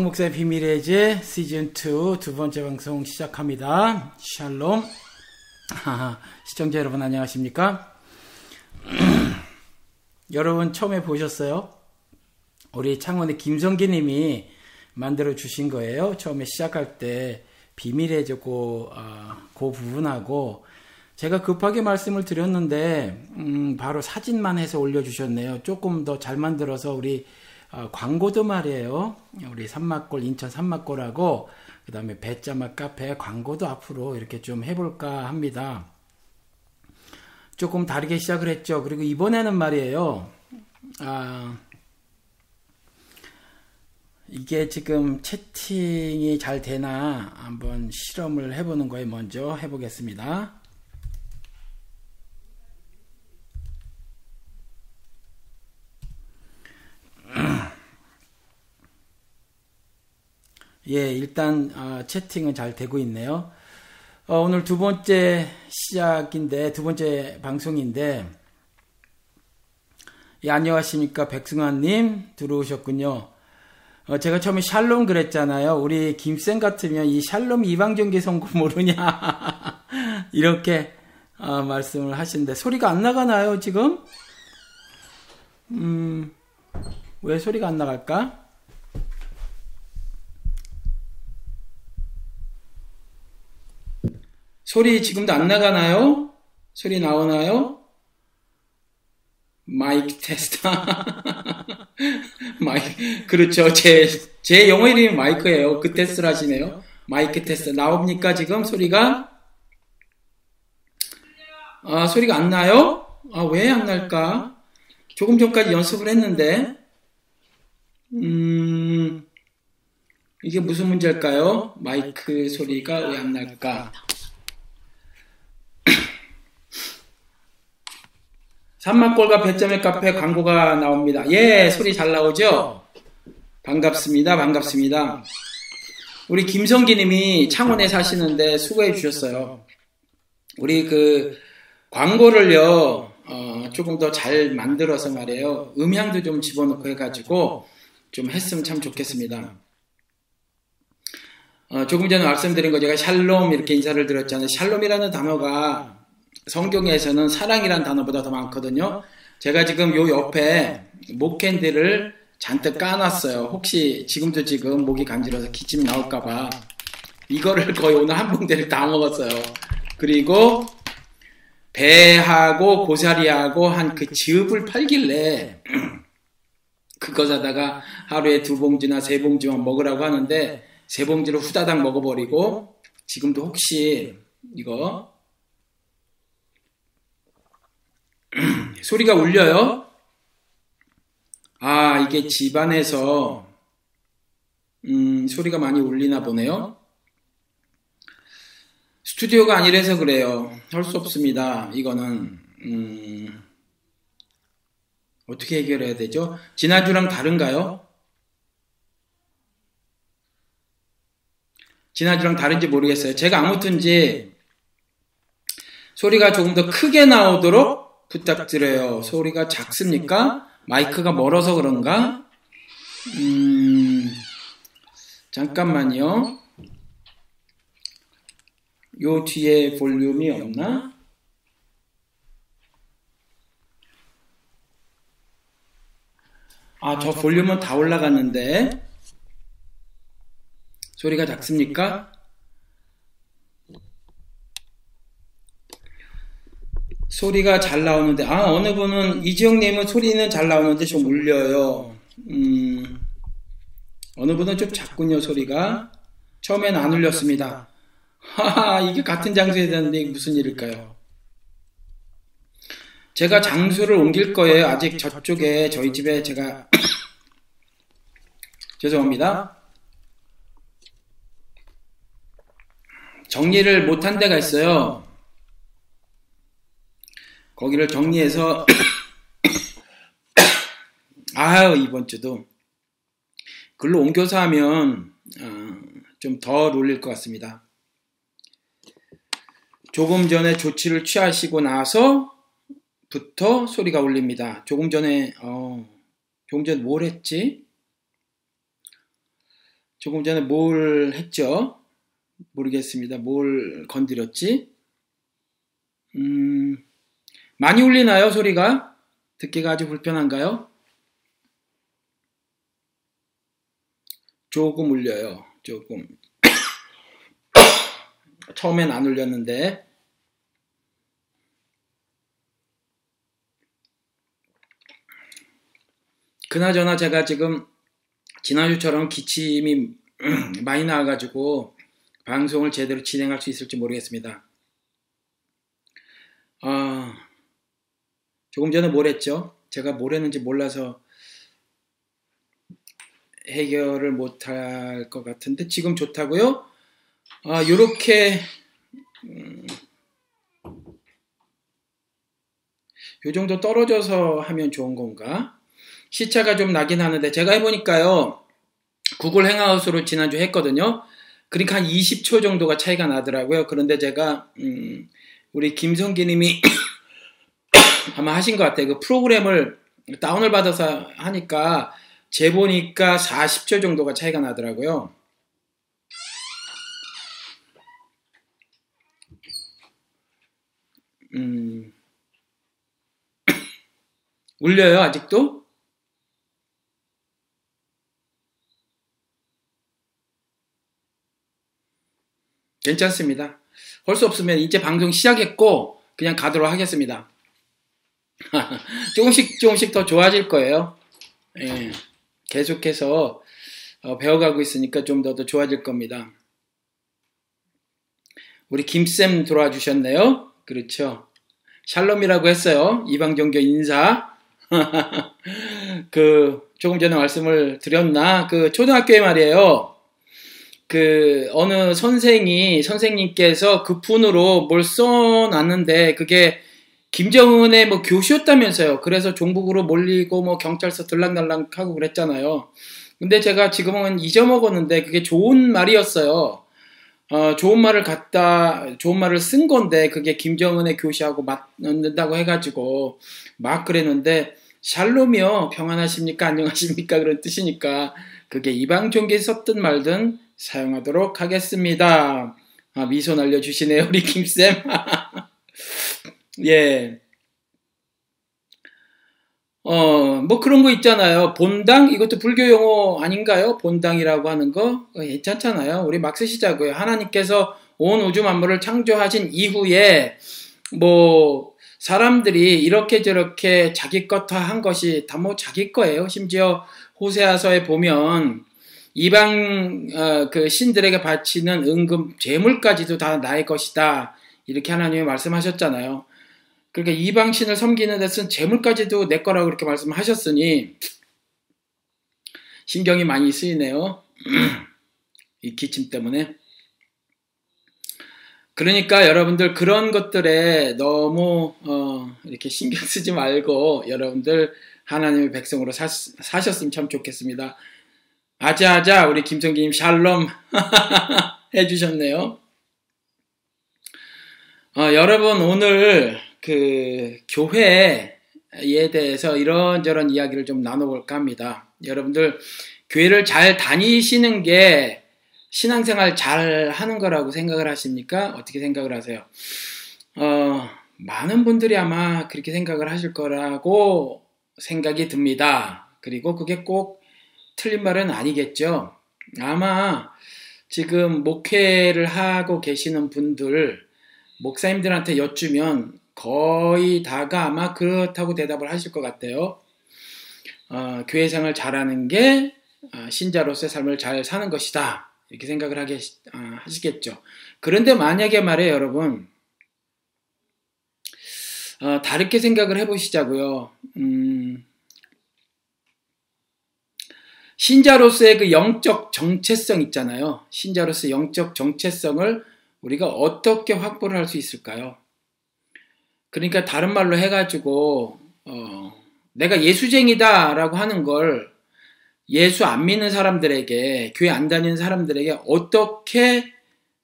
황목사의 비밀의 제 시즌 2 두 번째 방송 시작합니다. 샬롬. 시청자 여러분 안녕하십니까? 여러분 처음에 보셨어요? 우리 창원의 김성기 님이 만들어 주신 거예요. 처음에 시작할 때 비밀의 제고 어, 그 부분하고 제가 급하게 말씀을 드렸는데 음, 바로 사진만 해서 올려주셨네요. 조금 더 잘 만들어서 우리 어, 광고도 말이에요. 우리 삼막골 인천 삼막골하고 그 다음에 배짜맛 카페 광고도 앞으로 이렇게 좀 해볼까 합니다. 조금 다르게 시작을 했죠. 그리고 이번에는 말이에요. 아, 이게 지금 채팅이 잘 되나 한번 실험을 해보는 거에 먼저 해보겠습니다. 예, 일단 어, 채팅은 잘 되고 있네요. 어, 오늘 두 번째 시작인데 두 번째 방송인데 예, 안녕하십니까 백승환님 들어오셨군요. 어, 제가 처음에 샬롬 그랬잖아요. 우리 김쌤 같으면 이 샬롬 이방정기 성구 모르냐 이렇게 어, 말씀을 하시는데 소리가 안 나가나요 지금? 음, 왜 소리가 안 나갈까? 소리 지금도 안 나가나요? 소리 나오나요? 마이크 테스트. 마이크, 그렇죠. 제, 제 영어 이름이 마이크예요. 그 테스트를 하시네요. 마이크 테스트. 나옵니까, 지금 소리가? 아, 소리가 안 나요? 아, 왜 안 날까? 조금 전까지 연습을 했는데, 음, 이게 무슨 문제일까요? 마이크 소리가 왜 안 날까? 산막골과 배점의 카페 광고가 나옵니다. 예, 소리 잘 나오죠? 반갑습니다. 반갑습니다. 우리 김성기 님이 창원에 사시는데 수고해 주셨어요. 우리 그 광고를요, 어, 조금 더 잘 만들어서 말이에요. 음향도 좀 집어넣고 해가지고 좀 했으면 참 좋겠습니다. 어, 조금 전에 말씀드린 거 제가 샬롬 이렇게 인사를 드렸잖아요. 샬롬이라는 단어가 성경에서는 사랑이란 단어보다 더 많거든요. 제가 지금 요 옆에 목캔디를 잔뜩 까놨어요. 혹시 지금도 지금 목이 간지러서 기침 나올까봐 이거를 거의 오늘 한 봉대를 다 먹었어요. 그리고 배하고 고사리하고 한 그 즙을 팔길래 그거 사다가 하루에 두 봉지나 세 봉지만 먹으라고 하는데 세 봉지를 후다닥 먹어버리고 지금도 혹시 이거 소리가 울려요? 아, 이게 집안에서, 음, 소리가 많이 울리나 보네요. 스튜디오가 아니라서 그래요. 할 수 없습니다. 이거는, 음, 어떻게 해결해야 되죠? 지난주랑 다른가요? 지난주랑 다른지 모르겠어요. 제가 아무튼지 소리가 조금 더 크게 나오도록 부탁드려요. 소리가 작습니까? 마이크가 멀어서 그런가? 음, 잠깐만요. 요 뒤에 볼륨이 없나? 아, 저 볼륨은 다 올라갔는데. 소리가 작습니까? 소리가 잘 나오는데, 아, 어느 분은, 이지영님은 소리는 잘 나오는데 좀 울려요. 음, 어느 분은 좀 작군요, 소리가. 처음엔 안 울렸습니다. 하하, 이게 같은 장소에 되는데 무슨 일일까요? 제가 장소를 옮길 거예요. 아직 저쪽에, 저희 집에 제가, 죄송합니다. 정리를 못한 데가 있어요. 거기를 정리해서 아유 이번 주도 글로 옮겨서 하면 어, 좀더 놀릴 것 같습니다. 조금 전에 조치를 취하시고 나서 부터 소리가 울립니다. 조금 전에 어, 조금 전에 뭘 했지? 조금 전에 뭘 했죠? 모르겠습니다. 뭘 건드렸지? 음, 많이 울리나요, 소리가? 듣기가 아주 불편한가요? 조금 울려요. 조금. 처음엔 안 울렸는데. 그나저나 제가 지금 지난주처럼 기침이 많이 나와가지고 방송을 제대로 진행할 수 있을지 모르겠습니다. 아, 조금 전에 뭘 했죠? 제가 뭘 했는지 몰라서 해결을 못할 것 같은데 지금 좋다고요? 아, 요렇게 음, 요 정도 떨어져서 하면 좋은 건가? 시차가 좀 나긴 하는데 제가 해보니까요. 구글 행아웃으로 지난주 했거든요. 그러니까 한 20초 정도가 차이가 나더라고요. 그런데 제가 음, 우리 김성기님이 아마 하신 것 같아요. 그 프로그램을 다운을 받아서 하니까 재보니까 40초 정도가 차이가 나더라고요. 음, 울려요, 아직도? 괜찮습니다. 할 수 없으면 이제 방송 시작했고 그냥 가도록 하겠습니다. 조금씩 조금씩 더 좋아질 거예요. 예, 계속해서 어, 배워가고 있으니까 좀 더 더 좋아질 겁니다. 우리 김쌤 돌아와 주셨네요. 그렇죠. 샬롬이라고 했어요. 이방 종교 인사. 그 조금 전에 말씀을 드렸나? 그 초등학교에 말이에요. 그 어느 선생이 선생님께서 그 푼으로 뭘 써놨는데 그게 김정은의 뭐 교시였다면서요. 그래서 종북으로 몰리고 뭐 경찰서 들락날락 하고 그랬잖아요. 근데 제가 지금은 잊어먹었는데 그게 좋은 말이었어요. 어, 좋은 말을 갖다, 좋은 말을 쓴 건데 그게 김정은의 교시하고 맞는다고 해가지고 막 그랬는데 샬롬이요. 평안하십니까? 안녕하십니까? 그런 뜻이니까 그게 이방 종교에 썼든 말든 사용하도록 하겠습니다. 아, 미소 날려주시네요, 우리 김쌤. 예. 어, 뭐 그런 거 있잖아요. 본당? 이것도 불교 용어 아닌가요? 본당이라고 하는 거? 어, 괜찮잖아요. 우리 막 쓰시자고요. 하나님께서 온 우주 만물을 창조하신 이후에 뭐 사람들이 이렇게 저렇게 자기 것화한 것이 다 뭐 자기 거예요. 심지어 호세아서에 보면 이방 어, 그 신들에게 바치는 은금 재물까지도 다 나의 것이다. 이렇게 하나님이 말씀하셨잖아요. 그러니까 이방 신을 섬기는 데서는 재물까지도 내 거라고 그렇게 말씀하셨으니 신경이 많이 쓰이네요. 이 기침 때문에. 그러니까 여러분들 그런 것들에 너무 어, 이렇게 신경 쓰지 말고 여러분들 하나님의 백성으로 사, 사셨으면 참 좋겠습니다. 아자아자 우리 김성기님 샬롬 해주셨네요. 어, 여러분 오늘 그 교회에 대해서 이런저런 이야기를 좀 나눠볼까 합니다. 여러분들 교회를 잘 다니시는 게 신앙생활 잘 하는 거라고 생각을 하십니까? 어떻게 생각을 하세요? 어, 많은 분들이 아마 그렇게 생각을 하실 거라고 생각이 듭니다. 그리고 그게 꼭 틀린 말은 아니겠죠. 아마 지금 목회를 하고 계시는 분들, 목사님들한테 여쭈면 거의 다가 아마 그렇다고 대답을 하실 것 같아요. 어, 교회 생활 잘하는 게 어, 신자로서의 삶을 잘 사는 것이다. 이렇게 생각을 하게, 어, 하시겠죠. 그런데 만약에 말해 여러분, 어, 다르게 생각을 해보시자고요. 음, 신자로서의 그 영적 정체성 있잖아요. 신자로서의 영적 정체성을 우리가 어떻게 확보를 할 수 있을까요? 그러니까 다른 말로 해가지고 어, 내가 예수쟁이다라고 하는 걸 예수 안 믿는 사람들에게 교회 안 다니는 사람들에게 어떻게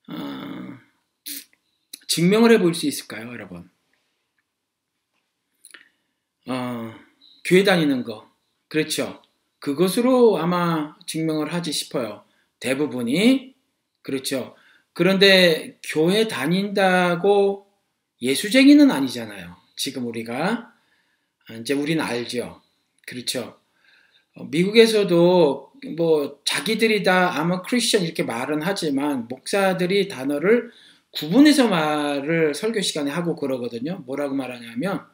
어, 증명을 해볼 수 있을까요, 여러분? 어, 교회 다니는 거 그렇죠. 그것으로 아마 증명을 하지 싶어요. 대부분이. 그렇죠. 그런데 교회 다닌다고 예수쟁이는 아니잖아요. 지금 우리가. 이제 우리는 알죠. 그렇죠. 어, 미국에서도 뭐 자기들이 다 아마 크리스천 이렇게 말은 하지만 목사들이 단어를 구분해서 말을 설교 시간에 하고 그러거든요. 뭐라고 말하냐면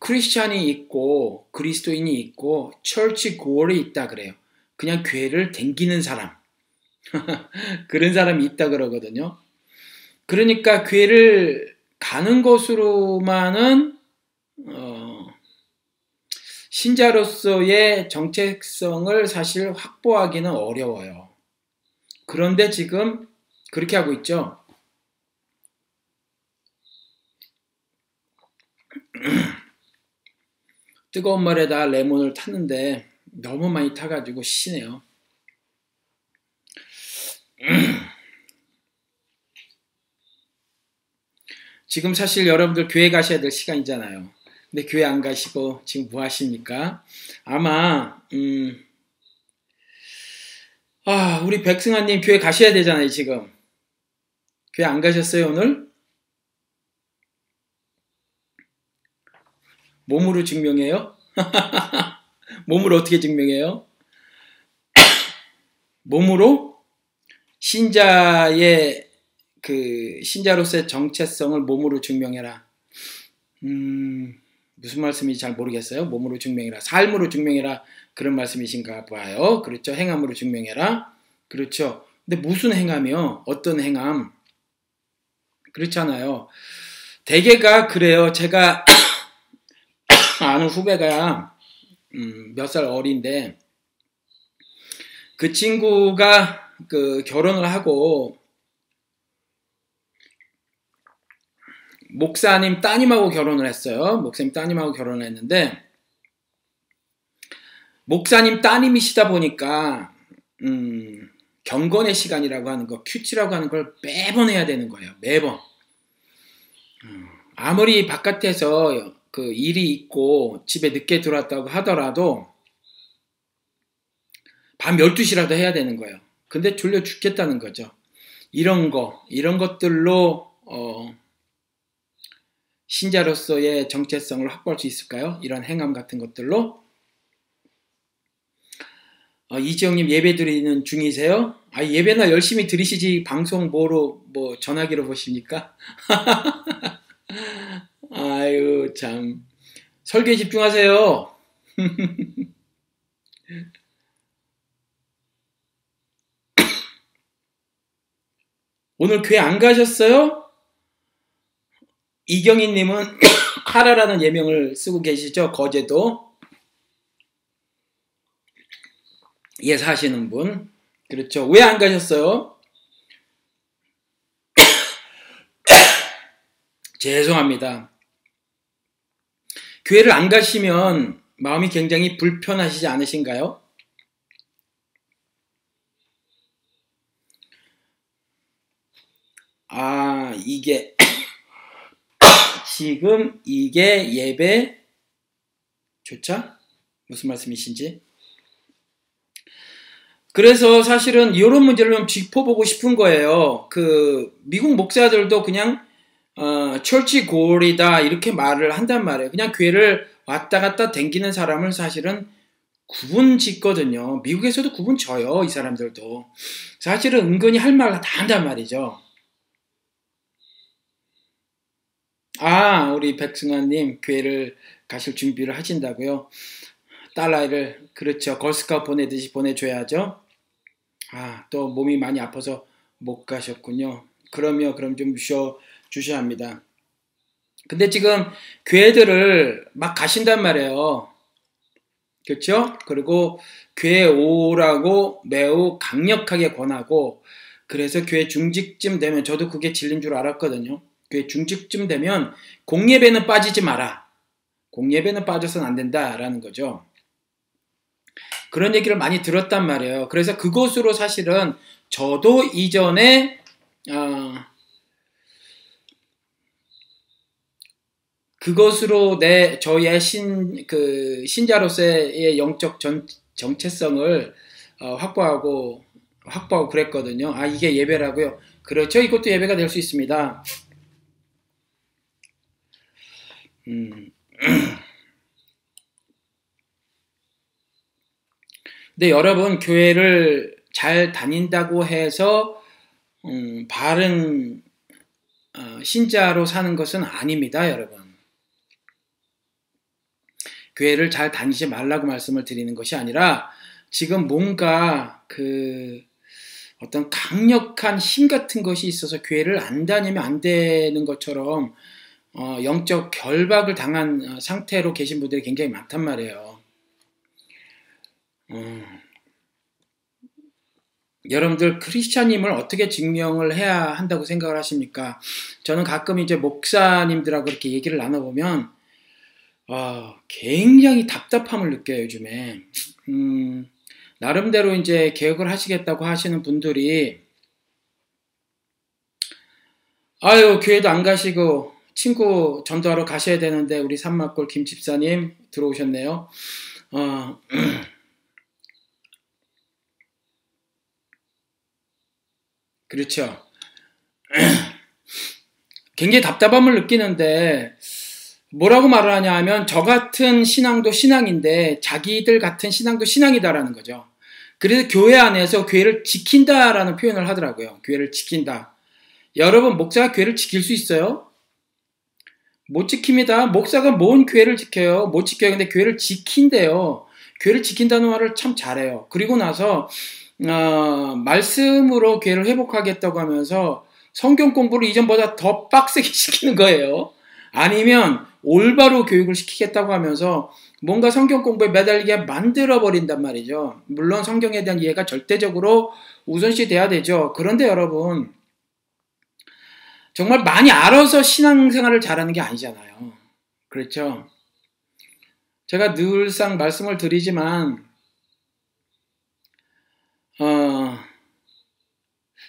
크리스찬이 있고 그리스도인이 있고 철치 고월이 있다 그래요. 그냥 교회를 댕기는 사람. 그런 사람이 있다 그러거든요. 그러니까 교회를 가는 것으로만은 어, 신자로서의 정체성을 사실 확보하기는 어려워요. 그런데 지금 그렇게 하고 있죠. 뜨거운 물에다 레몬을 탔는데 너무 많이 타가지고 시네요. 지금 사실 여러분들 교회 가셔야 될 시간이잖아요. 근데 교회 안 가시고 지금 뭐 하십니까? 아마 음, 아 우리 백승환님 교회 가셔야 되잖아요 지금. 교회 안 가셨어요 오늘? 몸으로 증명해요? 몸으로 어떻게 증명해요? 몸으로 신자의 그 신자로서의 정체성을 몸으로 증명해라. 음, 무슨 말씀인지 잘 모르겠어요. 몸으로 증명해라. 삶으로 증명해라. 그런 말씀이신가 봐요. 그렇죠. 행함으로 증명해라. 그렇죠. 근데 무슨 행함이요? 어떤 행함? 그렇잖아요. 대개가 그래요. 제가 아는 후배가 음, 몇 살 어린데 그 친구가 그 결혼을 하고 목사님 따님하고 결혼을 했어요. 목사님 따님하고 결혼을 했는데 목사님 따님이시다 보니까 음, 경건의 시간이라고 하는 거, 큐티라고 하는 걸 매번 해야 되는 거예요. 매번. 음, 아무리 바깥에서 그 일이 있고 집에 늦게 들어왔다고 하더라도 밤 12시라도 해야 되는 거예요. 근데 졸려 죽겠다는 거죠. 이런 거, 이런 것들로, 어, 신자로서의 정체성을 확보할 수 있을까요? 이런 행함 같은 것들로. 어, 이지영님 예배 드리는 중이세요? 아, 예배나 열심히 드리시지 방송 뭐로, 뭐 전화기로 보십니까? 아유, 참. 설계에 집중하세요. 오늘 교회 안 가셨어요? 이경희님은 카라라는 예명을 쓰고 계시죠? 거제도. 예, 사시는 분. 그렇죠. 왜 안 가셨어요? 죄송합니다. 교회를 안 가시면 마음이 굉장히 불편하시지 않으신가요? 아, 이게, 지금 이게 예배 조차? 무슨 말씀이신지? 그래서 사실은 이런 문제를 좀 짚어보고 싶은 거예요. 그, 미국 목사들도 그냥 어, 철치 골이다 이렇게 말을 한단 말이에요. 그냥 교회를 왔다 갔다 댕기는 사람을 사실은 구분 짓거든요. 미국에서도 구분 져요. 이 사람들도. 사실은 은근히 할 말 다 한단 말이죠. 아, 우리 백승환님 교회를 가실 준비를 하신다고요? 딸아이를 그렇죠. 걸스카 보내듯이 보내줘야죠. 아, 또 몸이 많이 아파서 못 가셨군요. 그러면 그럼 좀 쉬어 주셔야 합니다. 근데 지금 교회들을 막 가신단 말이에요. 그렇죠? 그리고 교회 오라고 매우 강력하게 권하고 그래서 교회 중직쯤 되면 저도 그게 진린 줄 알았거든요. 교회 중직쯤 되면 공예배는 빠지지 마라. 공예배는 빠져서는 안 된다라는 거죠. 그런 얘기를 많이 들었단 말이에요. 그래서 그것으로 사실은 저도 이전에 어, 그것으로 내 저의 신 그 신자로서의 영적 전, 정체성을 어, 확보하고 확보하고 그랬거든요. 아, 이게 예배라고요? 그렇죠. 이것도 예배가 될 수 있습니다. 음. 근데 여러분, 교회를 잘 다닌다고 해서, 음, 바른, 어, 신자로 사는 것은 아닙니다, 여러분. 교회를 잘 다니지 말라고 말씀을 드리는 것이 아니라, 지금 뭔가 그 어떤 강력한 힘 같은 것이 있어서 교회를 안 다니면 안 되는 것처럼 어, 영적 결박을 당한 어, 상태로 계신 분들이 굉장히 많단 말이에요. 음. 여러분들 크리스찬님을 어떻게 증명을 해야 한다고 생각을 하십니까? 저는 가끔 이제 목사님들하고 이렇게 얘기를 나눠보면 어, 굉장히 답답함을 느껴요 요즘에. 음, 나름대로 이제 개혁을 하시겠다고 하시는 분들이 아유 교회도 안 가시고 친구 전도하러 가셔야 되는데 우리 산막골 김 집사님 들어오셨네요. 어, 그렇죠. 굉장히 답답함을 느끼는데 뭐라고 말을 하냐 하면 저 같은 신앙도 신앙인데 자기들 같은 신앙도 신앙이다라는 거죠. 그래서 교회 안에서 교회를 지킨다라는 표현을 하더라고요. 교회를 지킨다. 여러분, 목사가 교회를 지킬 수 있어요? 못 지킵니다. 목사가 뭔 교회를 지켜요? 못 지켜요. 근데 교회를 지킨대요. 교회를 지킨다는 말을 참 잘해요. 그리고 나서, 어, 말씀으로 교회를 회복하겠다고 하면서 성경 공부를 이전보다 더 빡세게 시키는 거예요. 아니면 올바로 교육을 시키겠다고 하면서 뭔가 성경 공부에 매달리게 만들어 버린단 말이죠. 물론 성경에 대한 이해가 절대적으로 우선시 돼야 되죠. 그런데 여러분 정말 많이 알아서 신앙생활을 잘하는 게 아니잖아요. 그렇죠? 제가 늘상 말씀을 드리지만 어,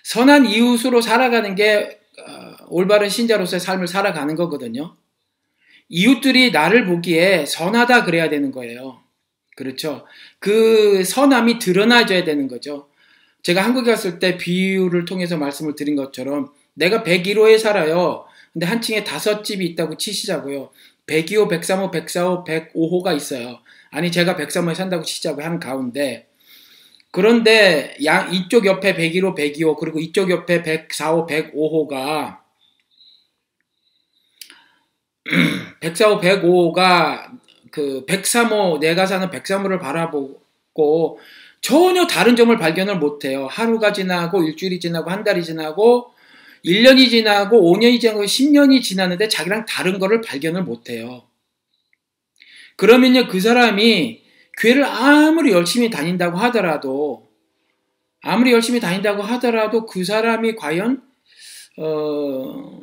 선한 이웃으로 살아가는 게 어, 올바른 신자로서의 삶을 살아가는 거거든요. 이웃들이 나를 보기에 선하다 그래야 되는 거예요. 그렇죠. 그 선함이 드러나줘야 되는 거죠. 제가 한국에 갔을 때 비유를 통해서 말씀을 드린 것처럼 내가 101호에 살아요. 근데 한 층에 다섯 집이 있다고 치시자고요. 102호, 103호, 104호, 105호가 있어요. 아니 제가 103호에 산다고 치자고 한 가운데 그런데 양 이쪽 옆에 101호, 102호 그리고 이쪽 옆에 104호, 105호가 104호, 105가 그 103호 내가 사는 103호를 바라보고 전혀 다른 점을 발견을 못해요. 하루가 지나고 일주일이 지나고 한 달이 지나고 1년이 지나고 5년이 지나고 10년이 지났는데 자기랑 다른 거를 발견을 못해요. 그러면요 그 사람이 교회를 아무리 열심히 다닌다고 하더라도 아무리 열심히 다닌다고 하더라도 그 사람이 과연 어,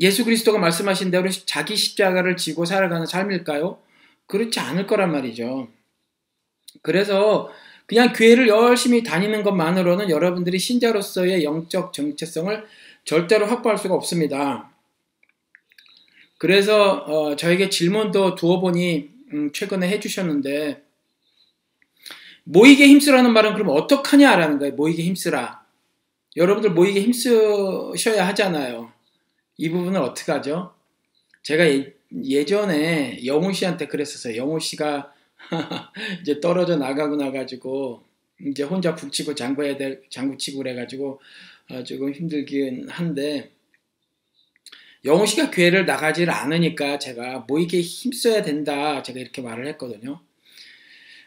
예수 그리스도가 말씀하신 대로 자기 십자가를 지고 살아가는 삶일까요? 그렇지 않을 거란 말이죠. 그래서 그냥 교회를 열심히 다니는 것만으로는 여러분들이 신자로서의 영적 정체성을 절대로 확보할 수가 없습니다. 그래서 어, 저에게 질문도 두어 번이 음, 최근에 해주셨는데 모이게 힘쓰라는 말은 그럼 어떡하냐라는 거예요. 모이게 힘쓰라. 여러분들 모이게 힘쓰셔야 하잖아요. 이 부분을 어떻게 하죠? 제가 예, 전에 영호 씨한테 그랬었어요. 영호 씨가 이제 떨어져 나가고 나가지고 이제 혼자 북치고 장구해야 될 장구치고 그래가지고 어, 조금 힘들긴 한데 영호 씨가 교회를 나가지를 않으니까 제가 뭐 이게 힘써야 된다 제가 이렇게 말을 했거든요.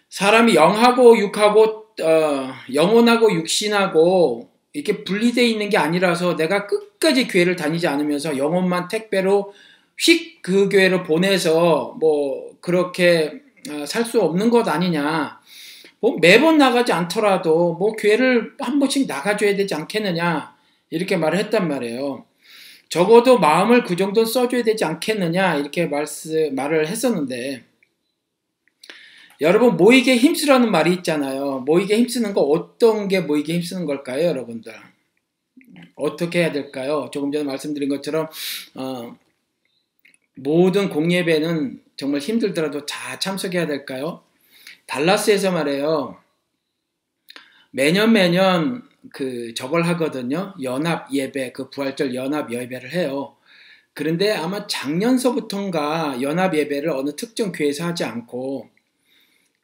사람이 영하고 육하고 어, 영혼하고 육신하고 이렇게 분리되어 있는 게 아니라서 내가 끝까지 교회를 다니지 않으면서 영혼만 택배로 휙 그 교회를 보내서 뭐 그렇게 어, 살수 없는 것 아니냐. 뭐 매번 나가지 않더라도 뭐 교회를 한 번씩 나가줘야 되지 않겠느냐. 이렇게 말을 했단 말이에요. 적어도 마음을 그 정도 써줘야 되지 않겠느냐. 이렇게 말씀, 말을 했었는데. 여러분, 모이게 힘쓰라는 말이 있잖아요. 모이게 힘쓰는 거 어떤 게 모이게 힘쓰는 걸까요, 여러분들? 어떻게 해야 될까요? 조금 전에 말씀드린 것처럼, 어, 모든 공예배는 정말 힘들더라도 다 참석해야 될까요? 달라스에서 말해요. 매년 매년 그 저걸 하거든요. 연합 예배, 그 부활절 연합 예배를 해요. 그런데 아마 작년서부턴가 연합 예배를 어느 특정 교회에서 하지 않고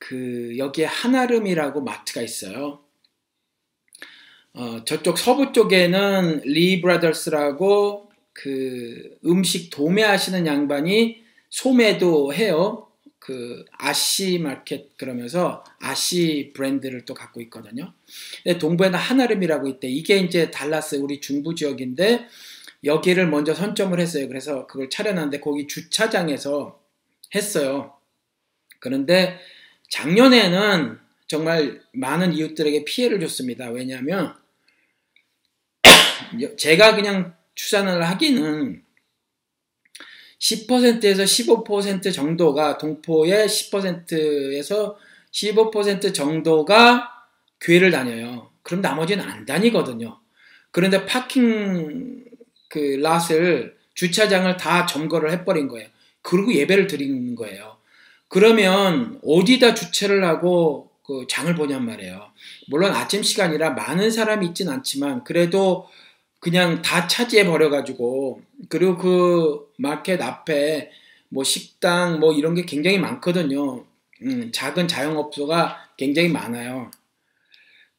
그 여기에 한아름이라고 마트가 있어요. 어, 저쪽 서부 쪽에는 Rhee Brothers라고 그 음식 도매하시는 양반이 소매도 해요. 그 아씨 마켓 그러면서 아씨 브랜드를 또 갖고 있거든요. 동부에는 한아름이라고 있대. 이게 이제 달라스 우리 중부 지역인데 여기를 먼저 선점을 했어요. 그래서 그걸 차려놨는데 거기 주차장에서 했어요. 그런데 작년에는 정말 많은 이웃들에게 피해를 줬습니다. 왜냐하면 제가 그냥 추산을 하기는 10%에서 15% 정도가 동포의 10%에서 15% 정도가 교회를 다녀요. 그럼 나머지는 안 다니거든요. 그런데 파킹 그 랏을 주차장을 다 점거를 해버린 거예요. 그리고 예배를 드리는 거예요. 그러면 어디다 주차를 하고 그 장을 보냔 말이에요. 물론 아침 시간이라 많은 사람이 있진 않지만 그래도 그냥 다 차지해 버려가지고 그리고 그 마켓 앞에 뭐 식당 뭐 이런 게 굉장히 많거든요. 음, 작은 자영업소가 굉장히 많아요.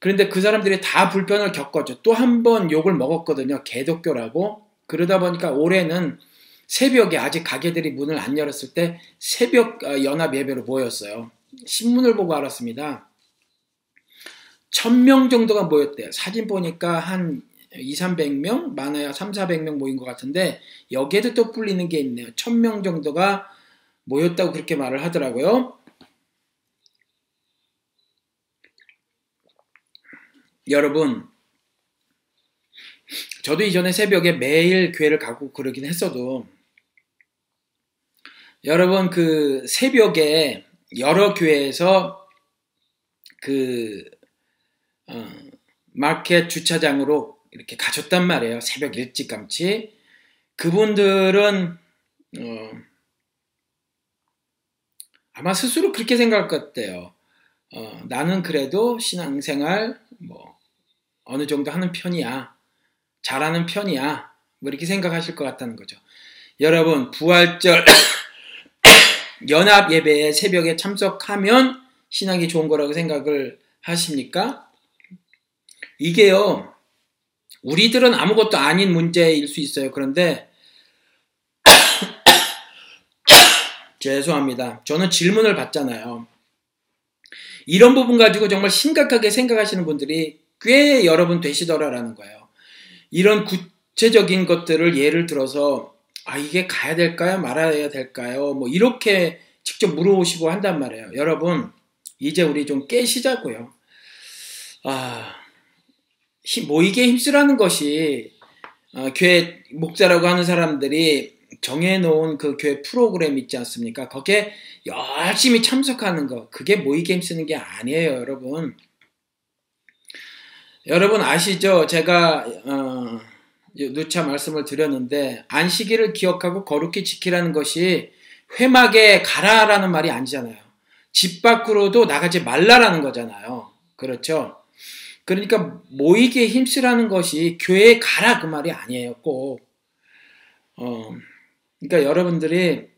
그런데 그 사람들이 다 불편을 겪었죠. 또 한 번 욕을 먹었거든요. 개독교라고. 그러다 보니까 올해는 새벽에 아직 가게들이 문을 안 열었을 때 새벽 어, 연합 예배로 모였어요. 신문을 보고 알았습니다. 천 명 정도가 모였대요. 사진 보니까 한 2, 300명, 많아야 3, 400명 모인 것 같은데 여기에도 또 불리는 게 있네요. 1000명 정도가 모였다고 그렇게 말을 하더라고요. 여러분, 저도 이전에 새벽에 매일 교회를 가고 그러긴 했어도 여러분 그 새벽에 여러 교회에서 그 어, 마켓 주차장으로 이렇게 가졌단 말이에요. 새벽 일찍감치. 그분들은 어, 아마 스스로 그렇게 생각할 것 같아요. 어, 나는 그래도 신앙생활 뭐 어느 정도 하는 편이야. 잘하는 편이야. 뭐 이렇게 생각하실 것 같다는 거죠. 여러분 부활절 연합 예배에 새벽에 참석하면 신앙이 좋은 거라고 생각을 하십니까? 이게요. 우리들은 아무것도 아닌 문제일 수 있어요. 그런데 죄송합니다. 저는 질문을 받잖아요. 이런 부분 가지고 정말 심각하게 생각하시는 분들이 꽤 여러분 되시더라라는 거예요. 이런 구체적인 것들을 예를 들어서 아 이게 가야 될까요? 말아야 될까요? 뭐 이렇게 직접 물어보시고 한단 말이에요. 여러분 이제 우리 좀 깨시자고요. 아 모이게 힘쓰라는 것이 어, 교회 목사라고 하는 사람들이 정해놓은 그 교회 프로그램 있지 않습니까? 거기에 열심히 참석하는 거 그게 모이게 힘쓰는 게 아니에요, 여러분. 여러분 아시죠? 제가 어, 누차 말씀을 드렸는데 안식일을 기억하고 거룩히 지키라는 것이 회막에 가라라는 말이 아니잖아요. 집 밖으로도 나가지 말라라는 거잖아요. 그렇죠? 그러니까 모이게 힘쓰라는 것이 교회에 가라 그 말이 아니에요. 꼭. 어, 그러니까 여러분들이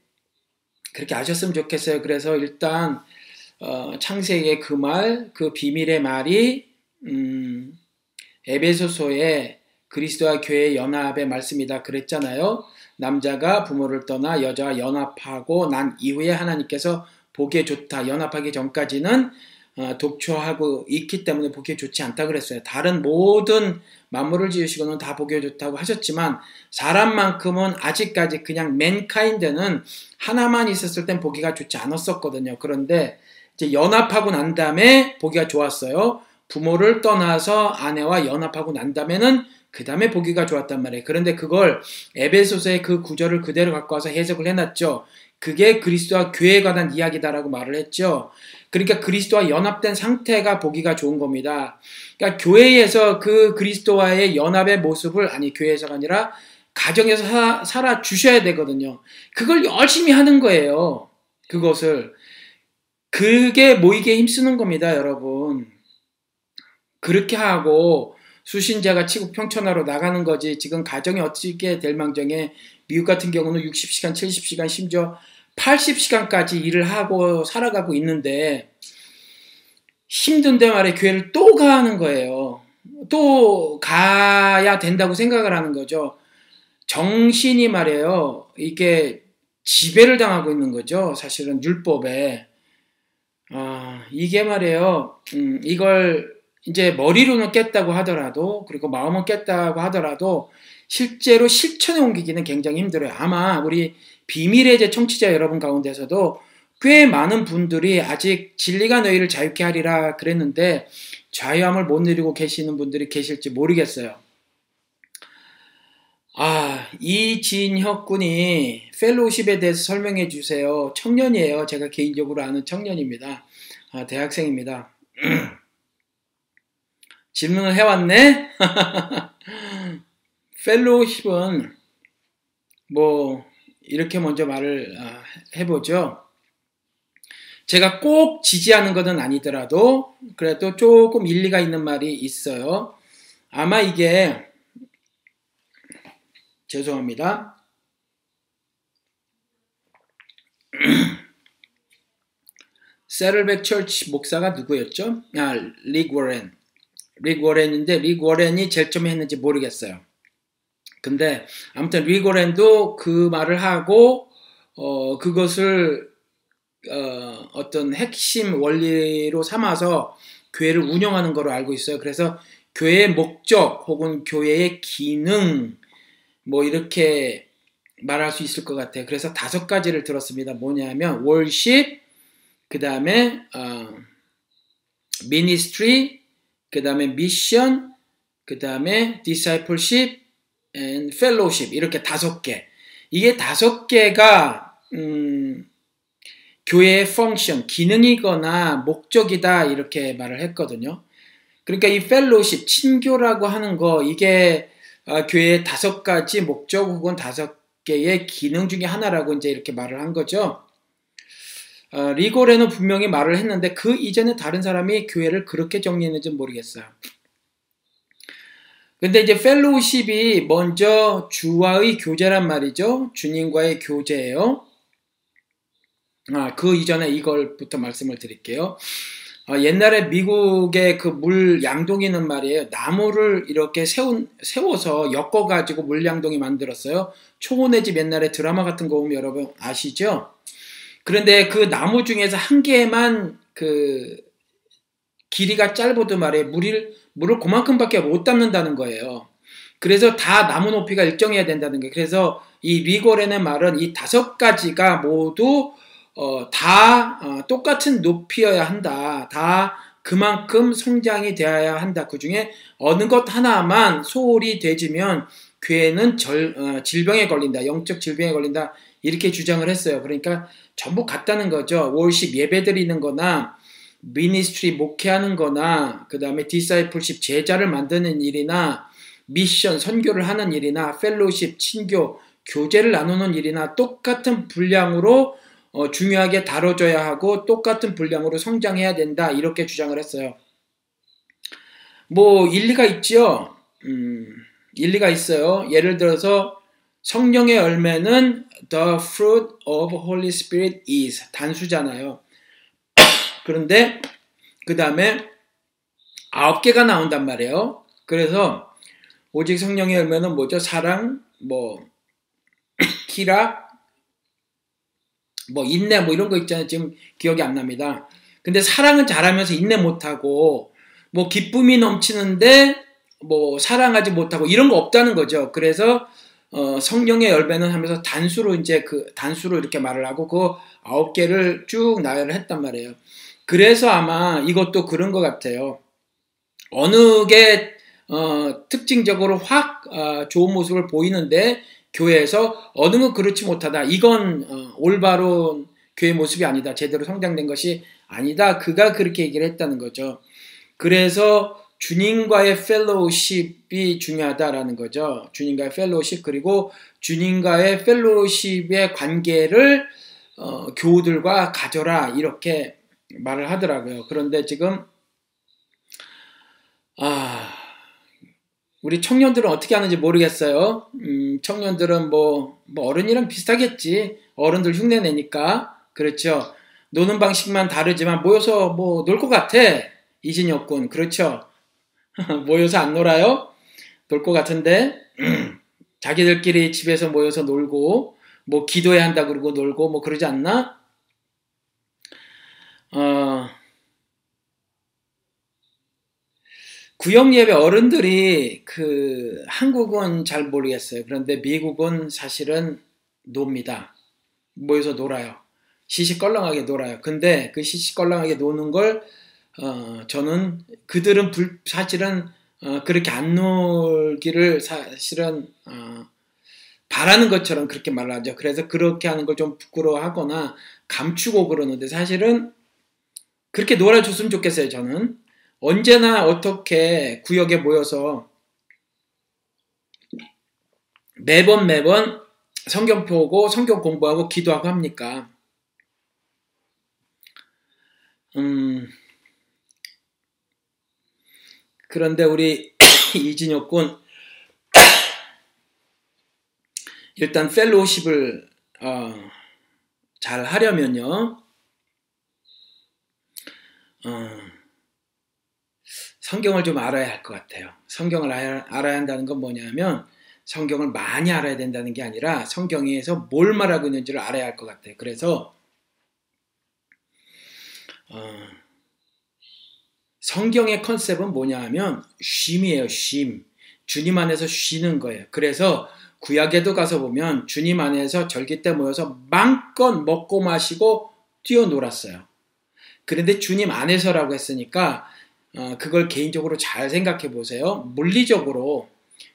그렇게 아셨으면 좋겠어요. 그래서 일단 어, 창세기의 그 말, 그 비밀의 말이 음, 에베소서의 그리스도와 교회의 연합의 말씀이다 그랬잖아요. 남자가 부모를 떠나 여자와 연합하고 난 이후에 하나님께서 보기에 좋다. 연합하기 전까지는 어, 독초하고 있기 때문에 보기에 좋지 않다 그랬어요. 다른 모든 만물을 지으시고는 다 보기에 좋다고 하셨지만 사람만큼은 아직까지 그냥 맨카인드는 하나만 있었을 땐 보기가 좋지 않았었거든요. 그런데 이제 연합하고 난 다음에 보기가 좋았어요. 부모를 떠나서 아내와 연합하고 난 다음에는 그 다음에 보기가 좋았단 말이에요. 그런데 그걸 에베소서의 그 구절을 그대로 갖고 와서 해석을 해놨죠. 그게 그리스도와 교회에 관한 이야기다라고 말을 했죠. 그러니까 그리스도와 연합된 상태가 보기가 좋은 겁니다. 그러니까 교회에서 그 그리스도와의 연합의 모습을 아니 교회에서가 아니라 가정에서 살아 주셔야 되거든요. 그걸 열심히 하는 거예요. 그것을 그게 모이게 힘쓰는 겁니다, 여러분. 그렇게 하고 수신자가 치국 평천하로 나가는 거지 지금 가정이 어떻게 될 망정에 미국 같은 경우는 60시간, 70시간, 심지어 80시간까지 일을 하고 살아가고 있는데 힘든데 말에 교회를 또 가는 거예요. 또 가야 된다고 생각을 하는 거죠. 정신이 말이에요. 이게 지배를 당하고 있는 거죠. 사실은 율법에. 아, 이게 말이에요. 음, 이걸 이제 머리로는 깼다고 하더라도, 그리고 마음은 깼다고 하더라도, 실제로 실천에 옮기기는 굉장히 힘들어요. 아마 우리 비밀의 제 청취자 여러분 가운데서도 꽤 많은 분들이 아직 진리가 너희를 자유케 하리라 그랬는데 자유함을 못 누리고 계시는 분들이 계실지 모르겠어요. 아, 이진혁 군이 펠로우십에 대해서 설명해 주세요. 청년이에요. 제가 개인적으로 아는 청년입니다. 아, 대학생입니다. 질문을 해왔네? 펠로우십은 뭐 이렇게 먼저 말을 아, 해보죠. 제가 꼭 지지하는 것은 아니더라도 그래도 조금 일리가 있는 말이 있어요. 아마 이게 죄송합니다. 세를백 철치 목사가 누구였죠? 아, 릭 워렌. 릭 워렌이 제일 처음에 했는지 모르겠어요. 근데 아무튼 릭 워렌도 그 말을 하고 어, 그것을 어, 어떤 핵심 원리로 삼아서 교회를 운영하는 거로 알고 있어요. 그래서 교회의 목적 혹은 교회의 기능 뭐 이렇게 말할 수 있을 것 같아요. 그래서 다섯 가지를 들었습니다. 뭐냐면 월십, 그 다음에 어, 미니스트리, 그 다음에 미션, 그 다음에 fellowship 이렇게 다섯 개. 이게 다섯 개가 음, 교회의 function, 기능이거나 목적이다 이렇게 말을 했거든요. 그러니까 이 fellowship, 친교라고 하는 거 이게 어, 교회의 다섯 가지 목적 혹은 다섯 개의 기능 중에 하나라고 이제 이렇게 말을 한 거죠. 어, 리고레는 분명히 말을 했는데 그 이전에 다른 사람이 교회를 그렇게 정리했는지 모르겠어요. 근데 이제 펠로우십이 먼저 주와의 교제란 말이죠. 주님과의 교제예요. 아, 그 이전에 이걸부터 말씀을 드릴게요. 어, 옛날에 미국의 그 물 양동이는 말이에요. 나무를 이렇게 세운, 세워서 엮어가지고 물 양동이 만들었어요. 초원의 집 옛날에 드라마 같은 거 보면 여러분 아시죠? 그런데 그 나무 중에서 한 개만 그 길이가 짧아도 말이에요. 물을, 물을 그만큼밖에 못 담는다는 거예요. 그래서 다 나무 높이가 일정해야 된다는 거예요. 그래서 이 리골에는 말은 이 다섯 가지가 모두 어, 다 어, 똑같은 높이여야 한다. 다 그만큼 성장이 되어야 한다. 그 중에 어느 것 하나만 소홀히 되지면 교회는 절, 어, 질병에 걸린다. 영적 질병에 걸린다. 이렇게 주장을 했어요. 그러니까 전부 같다는 거죠. worship 예배 드리는 거나 ministry 목회하는 거나 그 다음에 discipleship 제자를 만드는 일이나 미션 선교를 하는 일이나 fellowship 친교 교제를 나누는 일이나 똑같은 분량으로 어, 중요하게 다뤄져야 하고 똑같은 분량으로 성장해야 된다 이렇게 주장을 했어요. 뭐 일리가 있죠. 음, 일리가 있어요. 예를 들어서 성령의 열매는 the fruit of Holy Spirit is 단수잖아요. 그런데 그 다음에 아홉 개가 나온단 말이에요. 그래서 오직 성령의 열매는 뭐죠? 사랑, 뭐 기락, 뭐 인내 뭐 이런 거 있잖아요. 지금 기억이 안 납니다. 근데 사랑은 잘하면서 인내 못하고 뭐 기쁨이 넘치는데 뭐 사랑하지 못하고 이런 거 없다는 거죠. 그래서 어, 성령의 열배는 하면서 단수로 이제 그 단수로 이렇게 말을 하고 그 아홉 개를 쭉 나열을 했단 말이에요. 그래서 아마 이것도 그런 것 같아요. 어느 게 어, 특징적으로 확 어, 좋은 모습을 보이는데 교회에서 어느 건 그렇지 못하다. 이건 어, 올바른 교회 모습이 아니다. 제대로 성장된 것이 아니다. 그가 그렇게 얘기를 했다는 거죠. 그래서 주님과의 fellowship이 중요하다라는 거죠. 주님과의 fellowship 그리고 주님과의 fellowship의 관계를 어, 교우들과 가져라 이렇게 말을 하더라고요. 그런데 지금 아, 우리 청년들은 어떻게 하는지 모르겠어요. 음, 청년들은 뭐, 뭐 어른이랑 비슷하겠지. 어른들 흉내 내니까. 그렇죠. 노는 방식만 다르지만 모여서 뭐 놀 것 같아. 이진혁 군. 그렇죠. 모여서 안 놀아요? 놀 것 같은데. 자기들끼리 집에서 모여서 놀고, 뭐 기도해야 한다 그러고 놀고, 뭐 그러지 않나? 어, 구역 예배 어른들이 그 한국은 잘 모르겠어요. 그런데 미국은 사실은 놉니다. 모여서 놀아요. 시시껄렁하게 놀아요. 근데 그 시시껄렁하게 노는 걸 어, 저는 그들은 불, 사실은 어, 그렇게 안 놀기를 사실은 어, 바라는 것처럼 그렇게 말하죠. 그래서 그렇게 하는 걸 좀 부끄러워하거나 감추고 그러는데 사실은 그렇게 놀아줬으면 좋겠어요. 저는 언제나 어떻게 구역에 모여서 매번 매번 성경 보고 성경 공부하고 기도하고 합니까? 음, 그런데 우리 이진혁 군 일단 펠로우십을 어, 잘 하려면요. 어, 성경을 좀 알아야 할 것 같아요. 성경을 알아야, 한다는 건 뭐냐면 성경을 많이 알아야 된다는 게 아니라 성경에서 뭘 말하고 있는지를 알아야 할 것 같아요. 그래서 어, 성경의 컨셉은 뭐냐 하면 쉼이에요. 쉼. 주님 안에서 쉬는 거예요. 그래서 구약에도 가서 보면 주님 안에서 절기 때 모여서 마음껏 먹고 마시고 뛰어놀았어요. 그런데 주님 안에서라고 했으니까 어, 그걸 개인적으로 잘 생각해 보세요. 물리적으로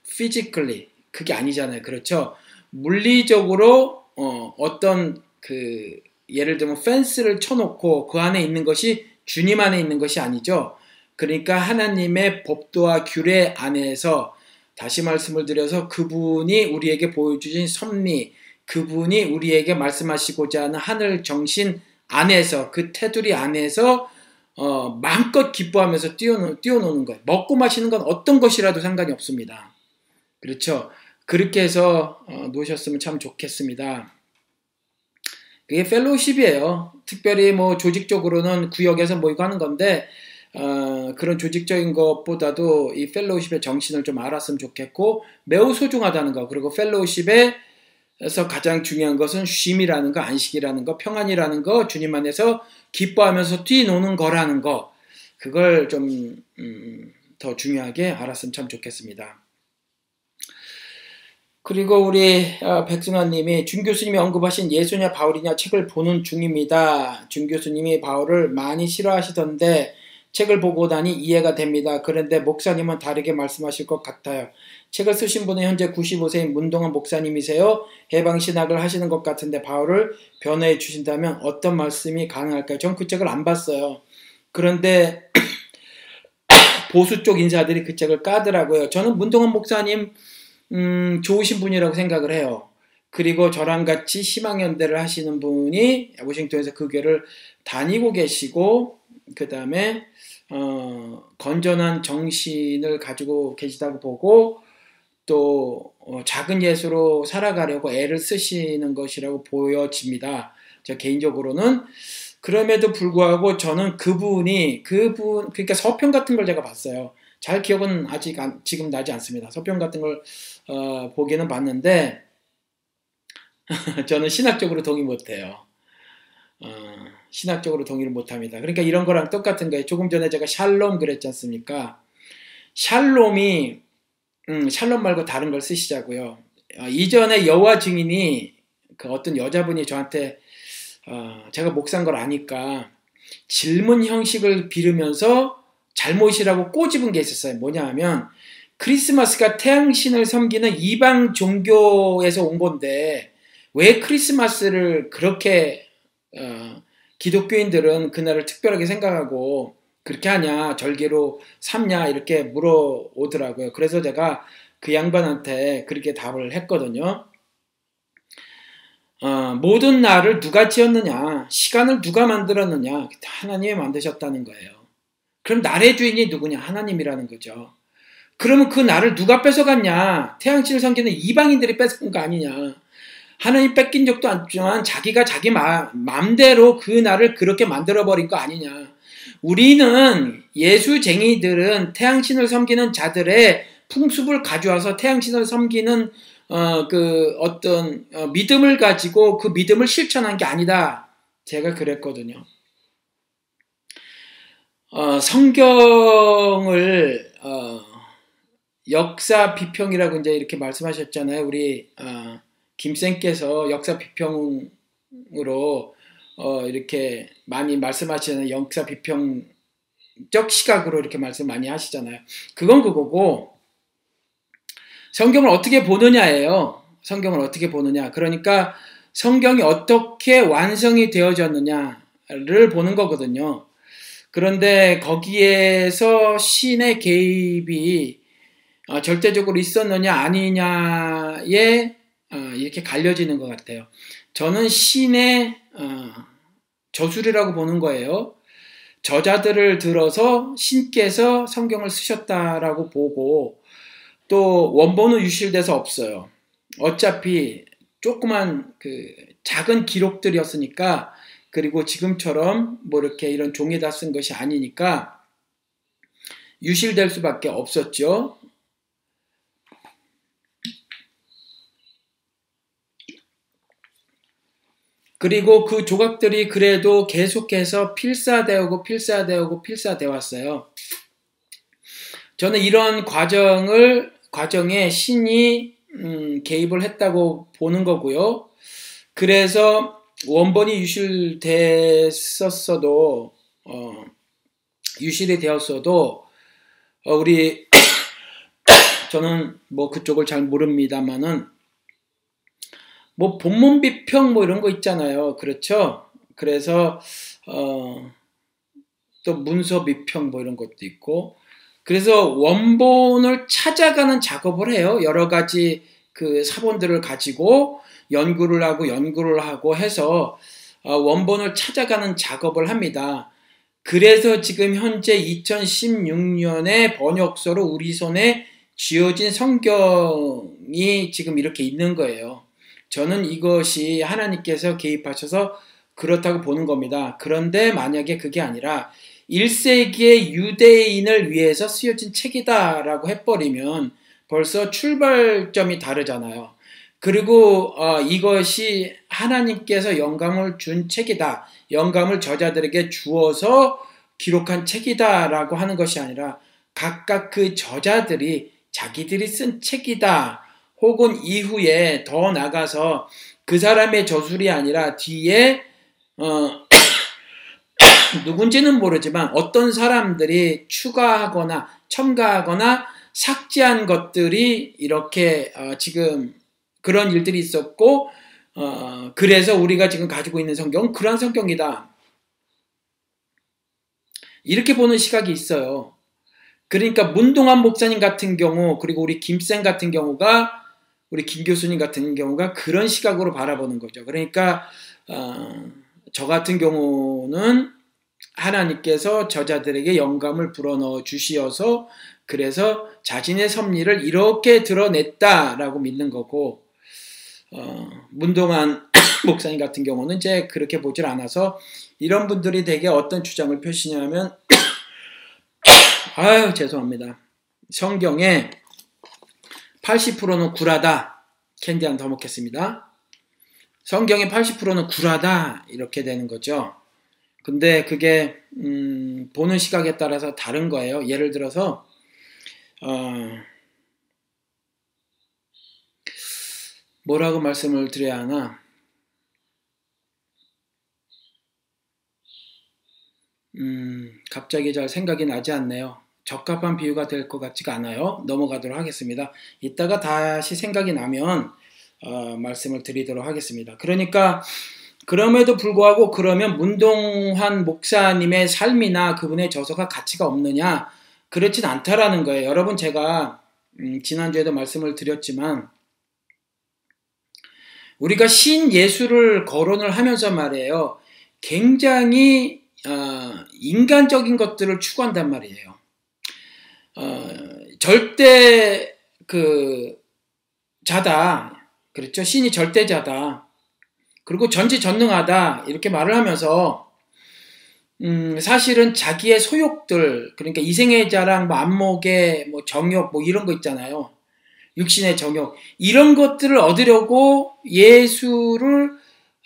physically 그게 아니잖아요. 그렇죠? 물리적으로 어, 어떤 그 예를 들면 펜스를 쳐놓고 그 안에 있는 것이 주님 안에 있는 것이 아니죠. 그러니까 하나님의 법도와 규례 안에서 다시 말씀을 드려서 그분이 우리에게 보여주신 섭리, 그분이 우리에게 말씀하시고자 하는 하늘 정신 안에서 그 테두리 안에서 어, 마음껏 기뻐하면서 뛰어노, 뛰어노는 거예요. 먹고 마시는 건 어떤 것이라도 상관이 없습니다. 그렇죠. 그렇게 해서 어, 노셨으면 참 좋겠습니다. 그게 fellowship이에요. 특별히 뭐 조직적으로는 구역에서 모이고 하는 건데 어, 그런 조직적인 것보다도 이 fellowship의 정신을 좀 알았으면 좋겠고 매우 소중하다는 거 그리고 fellowship에서 가장 중요한 것은 쉼이라는 거 안식이라는 거 평안이라는 거 주님 안에서 기뻐하면서 뛰노는 거라는 거 그걸 좀더 음, 중요하게 알았으면 참 좋겠습니다. 그리고 우리 어, 백승환님이 준 교수님이 언급하신 예수냐 바울이냐 책을 보는 중입니다. 준 교수님이 바울을 많이 싫어하시던데 책을 보고 나니 이해가 됩니다. 그런데 목사님은 다르게 말씀하실 것 같아요. 책을 쓰신 분은 현재 95세인 문동환 목사님이세요. 해방신학을 하시는 것 같은데 바울을 변호해 주신다면 어떤 말씀이 가능할까요? 전 그 책을 안 봤어요. 그런데 보수 쪽 인사들이 그 책을 까더라고요. 저는 문동환 목사님 음, 좋으신 분이라고 생각을 해요. 그리고 저랑 같이 희망연대를 하시는 분이 워싱턴에서 그 교회를 다니고 계시고 그 다음에 어, 건전한 정신을 가지고 계시다고 보고 또 어, 작은 예수로 살아가려고 애를 쓰시는 것이라고 보여집니다. 저 개인적으로는 그럼에도 불구하고 저는 그분이 그분 그러니까 서평 같은 걸 제가 봤어요. 잘 기억은 아직 안, 지금 나지 않습니다. 서평 같은 걸 어, 보기는 봤는데 저는 신학적으로 동의 못해요. 어, 신학적으로 동의를 못합니다. 그러니까 이런 거랑 똑같은 거예요. 조금 전에 제가 샬롬 그랬지 않습니까? 샬롬이 음, 샬롬 말고 다른 걸 쓰시자고요. 어, 이전에 여호와 증인이 그 어떤 여자분이 저한테 어, 제가 목사인 걸 아니까 질문 형식을 빌으면서 잘못이라고 꼬집은 게 있었어요. 뭐냐 하면 크리스마스가 태양신을 섬기는 이방 종교에서 온 건데 왜 크리스마스를 그렇게 어, 기독교인들은 그날을 특별하게 생각하고 그렇게 하냐 절개로 삼냐 이렇게 물어오더라고요. 그래서 제가 그 양반한테 그렇게 답을 했거든요. 어, 모든 날을 누가 지었느냐, 시간을 누가 만들었느냐, 하나님이 만드셨다는 거예요. 그럼 날의 주인이 누구냐? 하나님이라는 거죠. 그러면 그 날을 누가 뺏어갔냐? 태양신을 섬기는 이방인들이 뺏은 거 아니냐? 하나님 뺏긴 적도 없지만 자기가 자기 마, 맘대로 그 날을 그렇게 만들어버린 거 아니냐? 우리는 예수쟁이들은 태양신을 섬기는 자들의 풍습을 가져와서 태양신을 섬기는 어, 그 어떤 어, 믿음을 가지고 그 믿음을 실천한 게 아니다. 제가 그랬거든요. 어, 성경을 어, 역사 비평이라고 이제 이렇게 말씀하셨잖아요. 우리 어, 김쌤께서 역사 비평으로 어, 이렇게 많이 말씀하시는 역사 비평적 시각으로 이렇게 말씀 많이 하시잖아요. 그건 그거고 성경을 어떻게 보느냐예요. 성경을 어떻게 보느냐. 그러니까 성경이 어떻게 완성이 되어졌느냐를 보는 거거든요. 그런데 거기에서 신의 개입이 어, 절대적으로 있었느냐 아니냐에 어, 이렇게 갈려지는 것 같아요. 저는 신의 어, 저술이라고 보는 거예요. 저자들을 들어서 신께서 성경을 쓰셨다라고 보고 또 원본은 유실돼서 없어요. 어차피 조그만 그 작은 기록들이었으니까 그리고 지금처럼 뭐 이렇게 이런 종에다 쓴 것이 아니니까 유실될 수밖에 없었죠. 그리고 그 조각들이 그래도 계속해서 필사되고 필사되고 필사되어 왔어요. 저는 이런 과정을 과정에 신이 음, 개입을 했다고 보는 거고요. 그래서 원본이 유실됐었어도 어, 유실이 되었어도 어, 우리 저는 뭐 그쪽을 잘 모릅니다만은 뭐 본문 비평 뭐 이런 거 있잖아요. 그렇죠? 그래서 어, 또 문서 비평 뭐 이런 것도 있고 그래서 원본을 찾아가는 작업을 해요. 여러 가지 그 사본들을 가지고 연구를 하고 연구를 하고 해서 어, 원본을 찾아가는 작업을 합니다. 그래서 지금 현재 2016년에 번역서로 우리 손에 쥐어진 성경이 지금 이렇게 있는 거예요. 저는 이것이 하나님께서 개입하셔서 그렇다고 보는 겁니다. 그런데 만약에 그게 아니라 1세기의 유대인을 위해서 쓰여진 책이다라고 해버리면 벌써 출발점이 다르잖아요. 그리고 어, 이것이 하나님께서 영감을 준 책이다. 영감을 저자들에게 주어서 기록한 책이다라고 하는 것이 아니라 각각 그 저자들이 자기들이 쓴 책이다. 혹은 이후에 더 나가서 그 사람의 저술이 아니라 뒤에 어, 누군지는 모르지만 어떤 사람들이 추가하거나 첨가하거나 삭제한 것들이 이렇게 어, 지금 그런 일들이 있었고 어, 그래서 우리가 지금 가지고 있는 성경은 그러한 성경이다. 이렇게 보는 시각이 있어요. 그러니까 문동환 목사님 같은 경우 그리고 우리 김쌤 같은 경우가 우리 김 교수님 같은 경우가 그런 시각으로 바라보는 거죠. 그러니까 어, 저 같은 경우는 하나님께서 저자들에게 영감을 불어넣어 주시어서 그래서 자신의 섭리를 이렇게 드러냈다라고 믿는 거고 어, 문동환 목사님 같은 경우는 이제 그렇게 보질 않아서 이런 분들이 되게 어떤 주장을 펴시냐면 아유 죄송합니다. 성경에 80%는 구라다. 캔디 한더 먹겠습니다. 성경의 80%는 구라다. 이렇게 되는 거죠. 근데 그게 음, 보는 시각에 따라서 다른 거예요. 예를 들어서 어, 뭐라고 말씀을 드려야 하나? 음, 갑자기 잘 생각이 나지 않네요. 적합한 비유가 될 것 같지가 않아요. 넘어가도록 하겠습니다. 이따가 다시 생각이 나면 어, 말씀을 드리도록 하겠습니다. 그러니까 그럼에도 불구하고 그러면 문동환 목사님의 삶이나 그분의 저서가 가치가 없느냐? 그렇진 않다라는 거예요. 여러분 제가 음, 지난주에도 말씀을 드렸지만 우리가 신 예수를 거론을 하면서 말이에요. 굉장히 어, 인간적인 것들을 추구한단 말이에요. 어, 절대 그 자다. 그렇죠. 신이 절대자다. 그리고 전지전능하다. 이렇게 말을 하면서 음, 사실은 자기의 소욕들, 그러니까 이생의 자랑, 뭐 안목의 뭐 정욕, 뭐 이런 거 있잖아요. 육신의 정욕. 이런 것들을 얻으려고 예수를,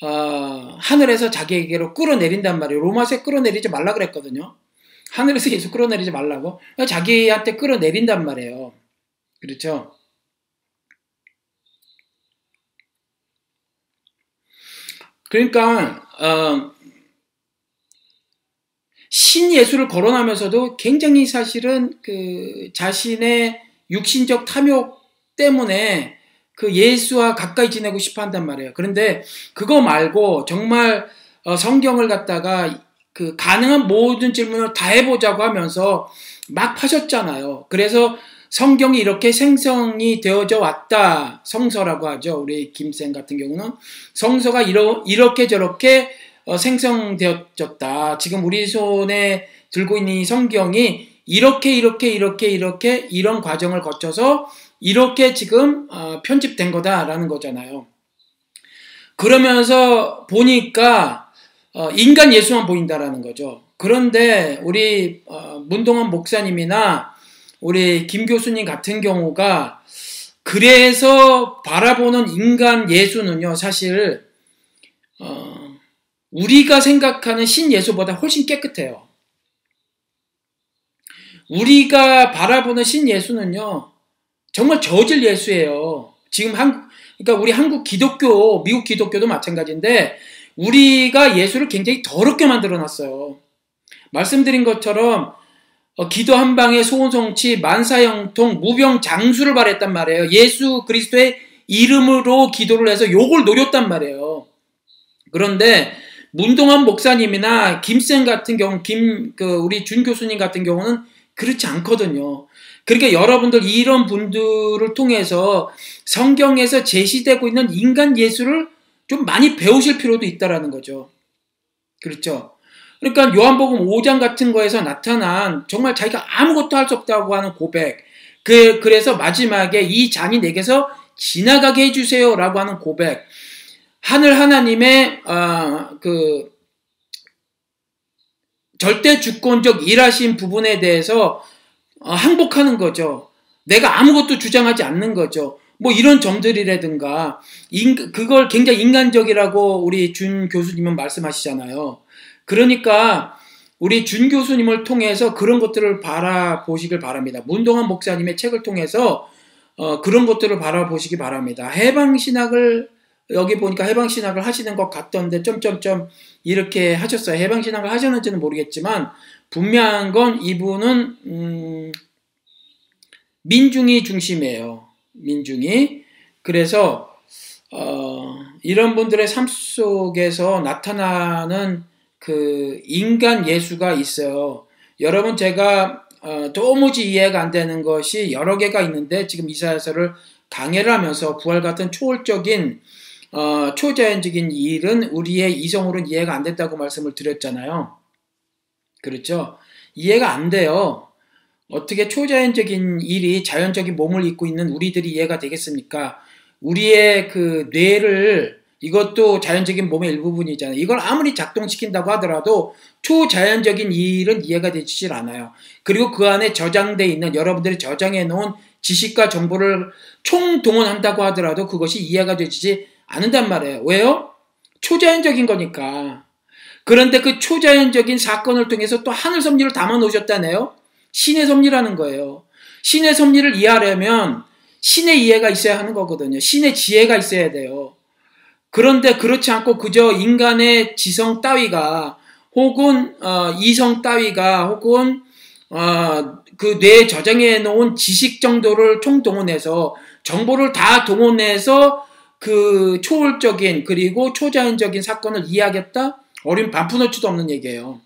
어, 하늘에서 자기에게로 끌어내린단 말이에요. 로마서에 끌어내리지 말라 그랬거든요. 하늘에서 예수 끌어내리지 말라고. 자기한테 끌어내린단 말이에요. 그렇죠. 그러니까, 어, 신 예수를 거론하면서도 굉장히 사실은 그 자신의 육신적 탐욕 때문에 그 예수와 가까이 지내고 싶어 한단 말이에요. 그런데 그거 말고 정말 어, 성경을 갖다가 그 가능한 모든 질문을 다 해보자고 하면서 막 파셨잖아요. 그래서 성경이 이렇게 생성이 되어져 왔다. 성서라고 하죠. 우리 김쌤 같은 경우는 성서가 이러, 이렇게 저렇게 어, 생성되어졌다. 지금 우리 손에 들고 있는 이 성경이 이렇게 이렇게 이렇게 이렇게 이런 과정을 거쳐서 이렇게 지금 어, 편집된 거다라는 거잖아요. 그러면서 보니까 어, 인간 예수만 보인다라는 거죠. 그런데 우리 어, 문동환 목사님이나 우리 김 교수님 같은 경우가 그래서 바라보는 인간 예수는요, 사실 어, 우리가 생각하는 신 예수보다 훨씬 깨끗해요. 우리가 바라보는 신 예수는요, 정말 저질 예수예요. 지금 한국, 그러니까 우리 한국 기독교, 미국 기독교도 마찬가지인데, 우리가 예수를 굉장히 더럽게 만들어 놨어요. 말씀드린 것처럼, 어, 기도 한 방에 소원성치, 만사형통, 무병 장수를 바랬단 말이에요. 예수 그리스도의 이름으로 기도를 해서 욕을 노렸단 말이에요. 그런데 문동환 목사님이나 김쌤 같은 경우, 김, 그, 우리 준 교수님 같은 경우는 그렇지 않거든요. 그러니까 여러분들 이런 분들을 통해서 성경에서 제시되고 있는 인간 예수를 좀 많이 배우실 필요도 있다라는 거죠. 그렇죠. 그러니까 요한복음 5장 같은 거에서 나타난 정말 자기가 아무것도 할 수 없다고 하는 고백. 그, 그래서 마지막에 이 잔이 내게서 지나가게 해주세요라고 하는 고백. 하늘 하나님의 어, 그 절대 주권적 일하신 부분에 대해서 어, 항복하는 거죠. 내가 아무것도 주장하지 않는 거죠. 뭐 이런 점들이라든가 인, 그걸 굉장히 인간적이라고 우리 준 교수님은 말씀하시잖아요. 그러니까 우리 준 교수님을 통해서 그런 것들을 바라보시길 바랍니다. 문동환 목사님의 책을 통해서 어, 그런 것들을 바라보시기 바랍니다. 해방 신학을 여기 보니까 해방 신학을 하시는 것 같던데 점점점 이렇게 하셨어요. 해방 신학을 하셨는지는 모르겠지만 분명한 건 이분은 음, 민중이 중심이에요. 민중이 그래서 어, 이런 분들의 삶 속에서 나타나는 그 인간 예수가 있어요. 여러분 제가 어, 도무지 이해가 안 되는 것이 여러 개가 있는데 지금 이사야서를 강해를 하면서 부활 같은 초월적인 어, 초자연적인 일은 우리의 이성으로는 이해가 안 된다고 말씀을 드렸잖아요. 그렇죠? 이해가 안 돼요. 어떻게 초자연적인 일이 자연적인 몸을 입고 있는 우리들이 이해가 되겠습니까? 우리의 그 뇌를 이것도 자연적인 몸의 일부분이잖아요. 이걸 아무리 작동시킨다고 하더라도 초자연적인 일은 이해가 되질 않아요. 그리고 그 안에 저장되어 있는 여러분들이 저장해 놓은 지식과 정보를 총동원한다고 하더라도 그것이 이해가 되지 않는단 말이에요. 왜요? 초자연적인 거니까. 그런데 그 초자연적인 사건을 통해서 또 하늘 섭리를 담아 놓으셨다네요. 신의 섭리라는 거예요. 신의 섭리를 이해하려면 신의 이해가 있어야 하는 거거든요. 신의 지혜가 있어야 돼요. 그런데 그렇지 않고 그저 인간의 지성 따위가 혹은 어, 이성 따위가 혹은 어, 그 뇌에 저장해 놓은 지식 정도를 총동원해서 정보를 다 동원해서 그 초월적인 그리고 초자연적인 사건을 이해하겠다? 어린 반푼어치도 없는 얘기예요.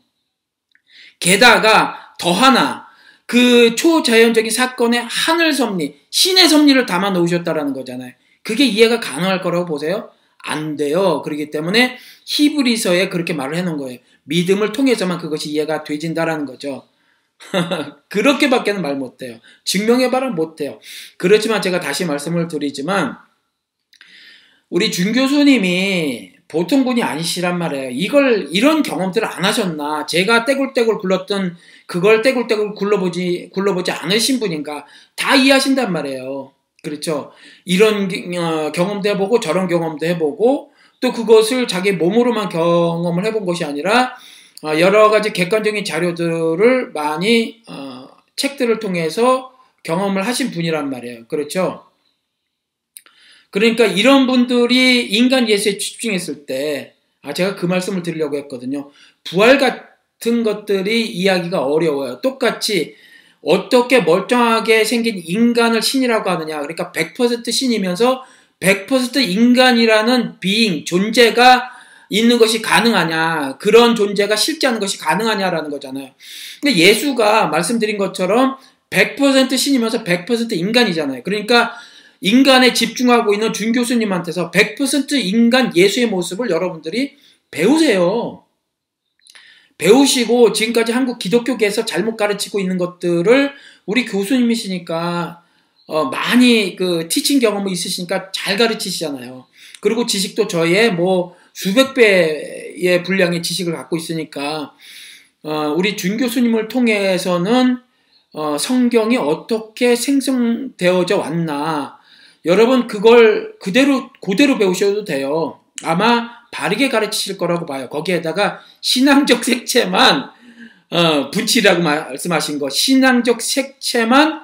게다가 더 하나 그 초자연적인 사건의 하늘 섭리, 신의 섭리를 담아 놓으셨다라는 거잖아요. 그게 이해가 가능할 거라고 보세요? 안 돼요. 그렇기 때문에 히브리서에 그렇게 말을 해놓은 거예요. 믿음을 통해서만 그것이 이해가 되진다라는 거죠. 그렇게밖에는 말 못해요. 증명해봐라 못해요. 그렇지만 제가 다시 말씀을 드리지만 우리 준 교수님이 보통 분이 아니시란 말이에요. 이걸 이런 경험들을 안 하셨나? 제가 떼굴떼굴 굴렀던 그걸 떼굴떼굴 굴러보지 굴러보지 않으신 분인가? 다 이해하신단 말이에요. 그렇죠. 이런 어, 경험도 해보고 저런 경험도 해보고 또 그것을 자기 몸으로만 경험을 해본 것이 아니라 어, 여러 가지 객관적인 자료들을 많이 어, 책들을 통해서 경험을 하신 분이란 말이에요. 그렇죠? 그러니까 이런 분들이 인간 예수에 집중했을 때, 아, 제가 그 말씀을 드리려고 했거든요. 부활 같은 것들이 이야기가 어려워요. 똑같이 어떻게 멀쩡하게 생긴 인간을 신이라고 하느냐. 그러니까 100% 신이면서 100% 인간이라는 비잉, 존재가 있는 것이 가능하냐. 그런 존재가 실제하는 것이 가능하냐라는 거잖아요. 근데 예수가 말씀드린 것처럼 100% 신이면서 100% 인간이잖아요. 그러니까 인간에 집중하고 있는 준 교수님한테서 100% 인간 예수의 모습을 여러분들이 배우세요. 배우시고 지금까지 한국 기독교계에서 잘못 가르치고 있는 것들을 우리 교수님이시니까 어, 많이 그 티칭 경험이 있으시니까 잘 가르치시잖아요. 그리고 지식도 저의 뭐 수백 배의 분량의 지식을 갖고 있으니까 어, 우리 준 교수님을 통해서는 어, 성경이 어떻게 생성되어져 왔나 여러분 그걸 그대로 그대로 배우셔도 돼요. 아마 바르게 가르치실 거라고 봐요. 거기에다가 신앙적 색채만 어, 분치라고 말씀하신 거 신앙적 색채만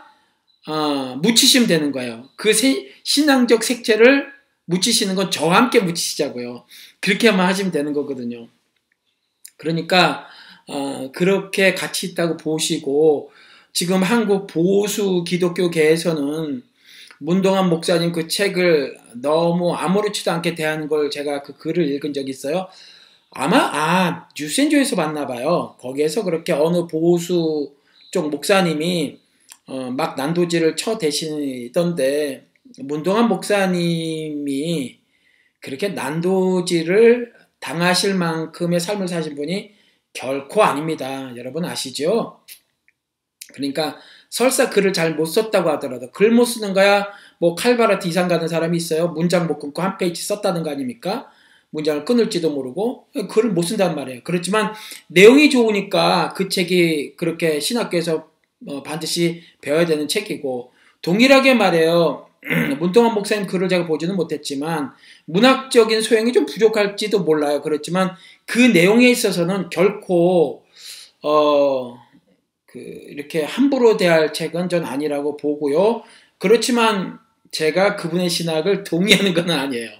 어, 묻히시면 되는 거예요. 그 세, 신앙적 색채를 묻히시는 건 저와 함께 묻히시자고요. 그렇게만 하시면 되는 거거든요. 그러니까 어, 그렇게 가치 있다고 보시고 지금 한국 보수 기독교계에서는 문동환 목사님 그 책을 너무 아무렇지도 않게 대하는 걸 제가 그 글을 읽은 적이 있어요. 아마 아 뉴센조에서 봤나 봐요. 거기에서 그렇게 어느 보수 쪽 목사님이 어, 막 난도질을 쳐 대시던데 문동환 목사님이 그렇게 난도질을 당하실 만큼의 삶을 사신 분이 결코 아닙니다. 여러분 아시죠? 그러니까 설사 글을 잘 못 썼다고 하더라도 글 못 쓰는 거야 뭐 칼바라티 이상 가는 사람이 있어요. 문장 못 끊고 한 페이지 썼다는 거 아닙니까? 문장을 끊을지도 모르고 글을 못 쓴단 말이에요. 그렇지만 내용이 좋으니까 그 책이 그렇게 신학교에서 어, 반드시 배워야 되는 책이고 동일하게 말해요. 문동환 목사님 글을 제가 보지는 못했지만 문학적인 소양이 좀 부족할지도 몰라요. 그렇지만 그 내용에 있어서는 결코 어 그 이렇게 함부로 대할 책은 전 아니라고 보고요. 그렇지만 제가 그분의 신학을 동의하는 건 아니에요.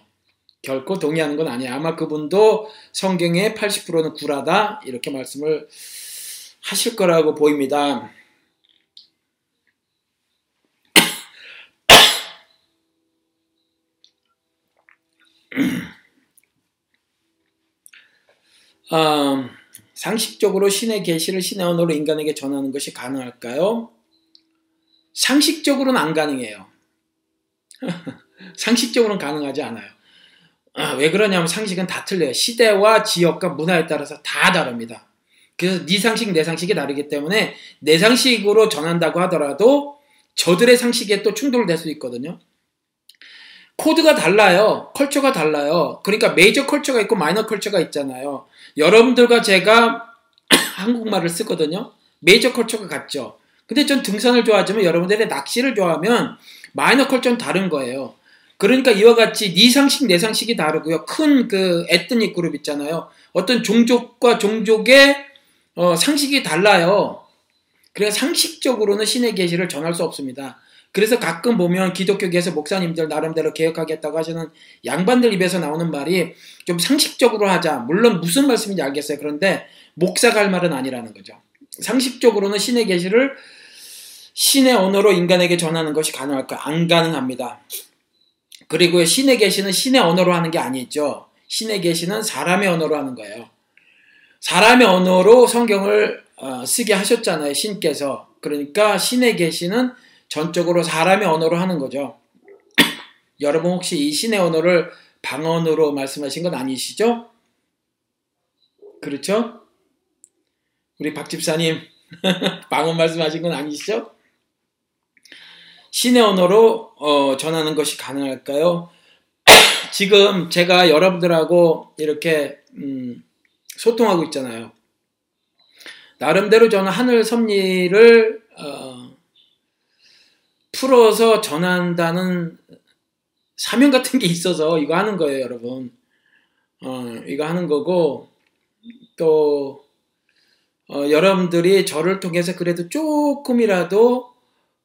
결코 동의하는 건 아니에요. 아마 그분도 성경의 80%는 구라다 이렇게 말씀을 하실 거라고 보입니다. 음, 상식적으로 신의 계시를 신의 언어로 인간에게 전하는 것이 가능할까요? 상식적으로는 안 가능해요. 상식적으로는 가능하지 않아요. 아, 왜 그러냐면 상식은 다 틀려요. 시대와 지역과 문화에 따라서 다 다릅니다. 그래서 네 상식, 내 상식이 다르기 때문에 내 상식으로 전한다고 하더라도 저들의 상식에 또 충돌될 수 있거든요. 코드가 달라요. 컬처가 달라요. 그러니까 메이저 컬처가 있고 마이너 컬처가 있잖아요. 여러분들과 제가 한국말을 쓰거든요. 메이저 컬처가 같죠. 근데 전 등산을 좋아하지만 여러분들이 낚시를 좋아하면 minor culture는 다른 거예요. 그러니까 이와 같이 네 상식 내 상식이 다르고요. 큰 그 ethnic group 있잖아요. 어떤 종족과 종족의 어, 상식이 달라요. 그래서 상식적으로는 신의 계시를 전할 수 없습니다. 그래서 가끔 보면 기독교계에서 목사님들 나름대로 개혁하겠다고 하시는 양반들 입에서 나오는 말이 좀 상식적으로 하자. 물론 무슨 말씀인지 알겠어요. 그런데 목사가 할 말은 아니라는 거죠. 상식적으로는 신의 계시를 신의 언어로 인간에게 전하는 것이 가능할까? 안 가능합니다. 그리고 신의 계시는 신의 언어로 하는 게 아니죠. 신의 계시는 사람의 언어로 하는 거예요. 사람의 언어로 성경을 어, 쓰게 하셨잖아요. 신께서. 그러니까 신의 계시는 전적으로 사람의 언어로 하는 거죠. 여러분 혹시 이 신의 언어를 방언으로 말씀하신 건 아니시죠? 그렇죠? 우리 박 집사님 방언 말씀하신 건 아니시죠? 신의 언어로 어, 전하는 것이 가능할까요? 지금 제가 여러분들하고 이렇게 음, 소통하고 있잖아요. 나름대로 저는 하늘 섭리를 어, 풀어서 전한다는 사명 같은 게 있어서 이거 하는 거예요, 여러분. 어, 이거 하는 거고 또 어, 여러분들이 저를 통해서 그래도 조금이라도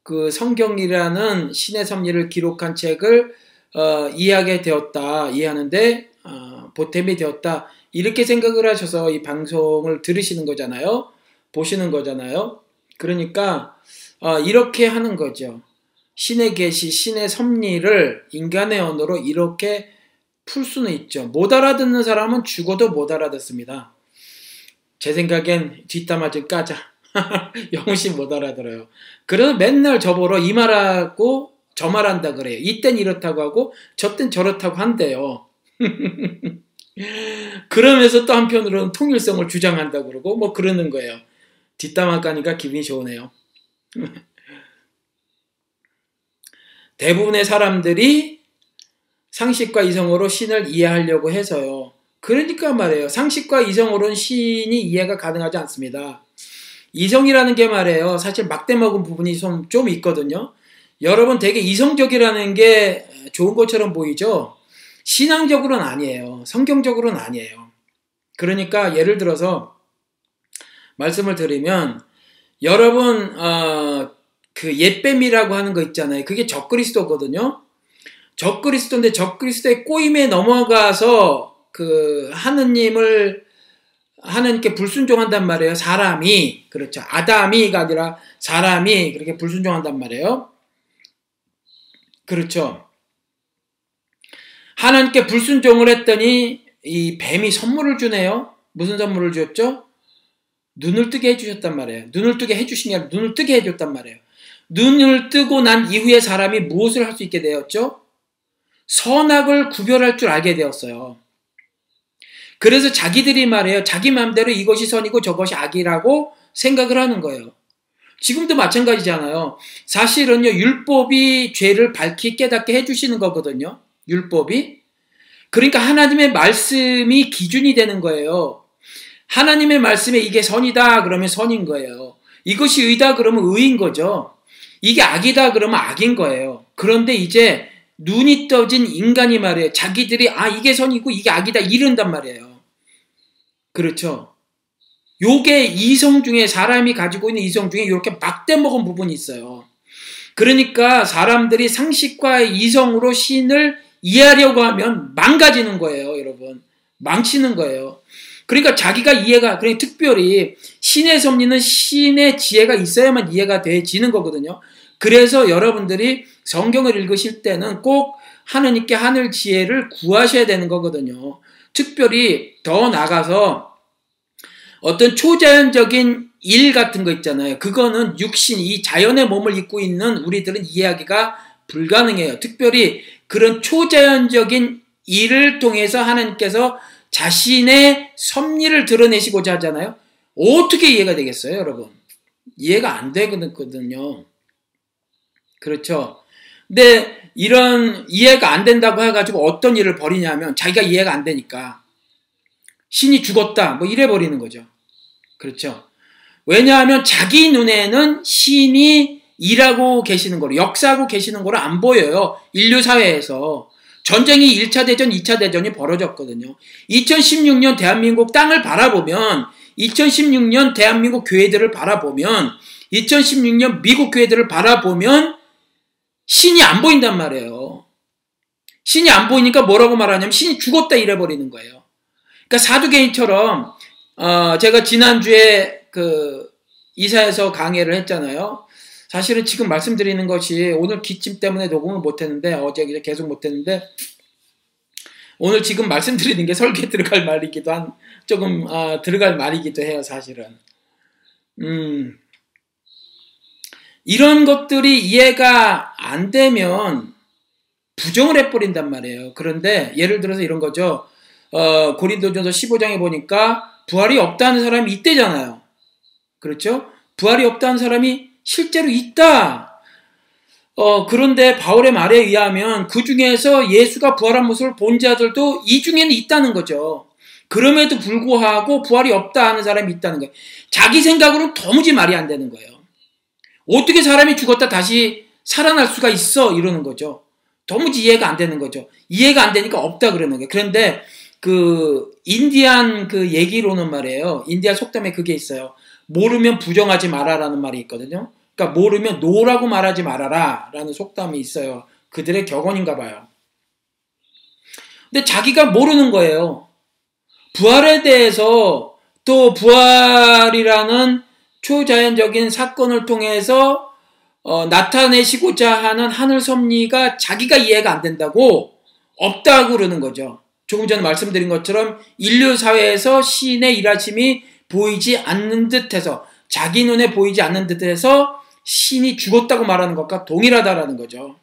그 성경이라는 신의 섭리를 기록한 책을 어, 이해하게 되었다, 이해하는데 어, 보탬이 되었다 이렇게 생각을 하셔서 이 방송을 들으시는 거잖아요, 보시는 거잖아요. 그러니까 어, 이렇게 하는 거죠. 신의 계시, 신의 섭리를 인간의 언어로 이렇게 풀 수는 있죠. 못 알아듣는 사람은 죽어도 못 알아듣습니다. 제 생각엔 뒷담화 좀 까자. 영시 못 알아들어요. 그래서 맨날 저보러 이 말하고 저 말한다 그래요. 이땐 이렇다고 하고 저땐 저렇다고 한대요. 그러면서 또 한편으로는 통일성을 주장한다 그러고 뭐 그러는 거예요. 뒷담화 까니까 기분이 좋으네요. 대부분의 사람들이 상식과 이성으로 신을 이해하려고 해서요. 그러니까 말이에요. 상식과 이성으로는 신이 이해가 가능하지 않습니다. 이성이라는 게 말이에요. 사실 막대 먹은 부분이 좀, 좀 있거든요. 여러분 되게 이성적이라는 게 좋은 것처럼 보이죠? 신앙적으로는 아니에요. 성경적으로는 아니에요. 그러니까 예를 들어서 말씀을 드리면 여러분 어, 그 옛뱀이라고 하는 거 있잖아요. 그게 적그리스도거든요. 적그리스도인데 적그리스도의 꼬임에 넘어가서 그 하느님을 하나님께 불순종한단 말이에요. 사람이 그렇죠. 아담이가 아니라 사람이 그렇게 불순종한단 말이에요. 그렇죠. 하나님께 불순종을 했더니 이 뱀이 선물을 주네요. 무슨 선물을 주었죠? 눈을 뜨게 해주셨단 말이에요. 눈을 뜨게 해주시냐 눈을 뜨게 해줬단 말이에요. 눈을 뜨고 난 이후에 사람이 무엇을 할 수 있게 되었죠? 선악을 구별할 줄 알게 되었어요. 그래서 자기들이 말해요. 자기 마음대로 이것이 선이고 저것이 악이라고 생각을 하는 거예요. 지금도 마찬가지잖아요. 사실은요, 율법이 죄를 밝히 깨닫게 해주시는 거거든요. 율법이. 그러니까 하나님의 말씀이 기준이 되는 거예요. 하나님의 말씀에 이게 선이다 그러면 선인 거예요. 이것이 의다 그러면 의인 거죠. 이게 악이다 그러면 악인 거예요. 그런데 이제 눈이 떠진 인간이 말이에요. 자기들이 아 이게 선이고 이게 악이다 이른단 말이에요. 그렇죠. 요게 이성 중에 사람이 가지고 있는 이성 중에 이렇게 막대 먹은 부분이 있어요. 그러니까 사람들이 상식과 이성으로 신을 이해하려고 하면 망가지는 거예요, 여러분. 망치는 거예요. 그러니까 자기가 이해가, 그러니까 특별히 신의 섭리는 신의 지혜가 있어야만 이해가 되지는 거거든요. 그래서 여러분들이 성경을 읽으실 때는 꼭 하느님께 하늘 지혜를 구하셔야 되는 거거든요. 특별히 더 나가서 어떤 초자연적인 일 같은 거 있잖아요. 그거는 육신, 이 자연의 몸을 입고 있는 우리들은 이해하기가 불가능해요. 특별히 그런 초자연적인 일을 통해서 하나님께서 자신의 섭리를 드러내시고자 하잖아요. 어떻게 이해가 되겠어요, 여러분? 이해가 안 되거든요. 그렇죠. 근데 이런 이해가 안 된다고 해가지고 어떤 일을 벌이냐면 자기가 이해가 안 되니까 신이 죽었다 뭐 이래 버리는 거죠. 그렇죠. 왜냐하면 자기 눈에는 신이 일하고 계시는 거로 역사하고 계시는 거로 안 보여요. 인류 사회에서 전쟁이 1차 대전, 2차 대전이 벌어졌거든요. 2016년 대한민국 땅을 바라보면 2016년 대한민국 교회들을 바라보면 2016년 미국 교회들을 바라보면 신이 안 보인단 말이에요. 신이 안 보이니까 뭐라고 말하냐면 신이 죽었다 이래버리는 거예요. 그러니까 사두개인처럼 어, 제가 지난주에 그 이사에서 강의를 했잖아요. 사실은 지금 말씀드리는 것이 오늘 기침 때문에 녹음을 못했는데 어제 계속 못했는데 오늘 지금 말씀드리는 게 설계 들어갈 말이기도 한 조금 어, 들어갈 말이기도 해요 사실은. 음 이런 것들이 이해가 안 되면 부정을 해버린단 말이에요. 그런데 예를 들어서 이런 거죠. 어, 고린도전서 15장에 보니까 부활이 없다는 사람이 있대잖아요. 그렇죠? 부활이 없다는 사람이 실제로 있다. 어, 그런데 바울의 말에 의하면 그 중에서 예수가 부활한 모습을 본 자들도 이 중에는 있다는 거죠. 그럼에도 불구하고 부활이 없다 하는 사람이 있다는 거예요. 자기 생각으로는 도무지 말이 안 되는 거예요. 어떻게 사람이 죽었다 다시 살아날 수가 있어? 이러는 거죠. 도무지 이해가 안 되는 거죠. 이해가 안 되니까 없다 그러는 거예요. 그런데 그 인디안 그 얘기로는 말이에요. 인디안 속담에 그게 있어요. 모르면 부정하지 마라라는 말이 있거든요. 그러니까 모르면 no라고 말하지 말아라 라는 속담이 있어요. 그들의 격언인가 봐요. 근데 자기가 모르는 거예요. 부활에 대해서 또 부활이라는 초자연적인 사건을 통해서 어, 나타내시고자 하는 하늘 섭리가 자기가 이해가 안 된다고 없다고 그러는 거죠. 조금 전에 말씀드린 것처럼 인류 사회에서 신의 일하심이 보이지 않는 듯해서 자기 눈에 보이지 않는 듯해서 신이 죽었다고 말하는 것과 동일하다라는 거죠.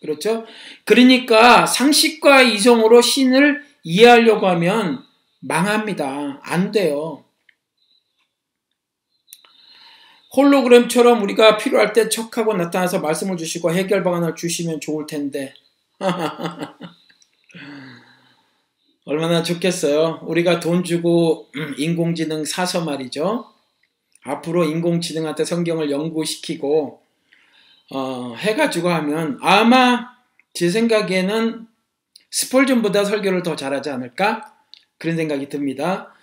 그렇죠? 그러니까 상식과 이성으로 신을 이해하려고 하면 망합니다. 안 돼요. 홀로그램처럼 우리가 필요할 때 척하고 나타나서 말씀을 주시고 해결 방안을 주시면 좋을 텐데. 얼마나 좋겠어요. 우리가 돈 주고 음, 인공지능 사서 말이죠. 앞으로 인공지능한테 성경을 연구시키고 어, 해가지고 하면 아마 제 생각에는 스펄전보다 설교를 더 잘하지 않을까 그런 생각이 듭니다.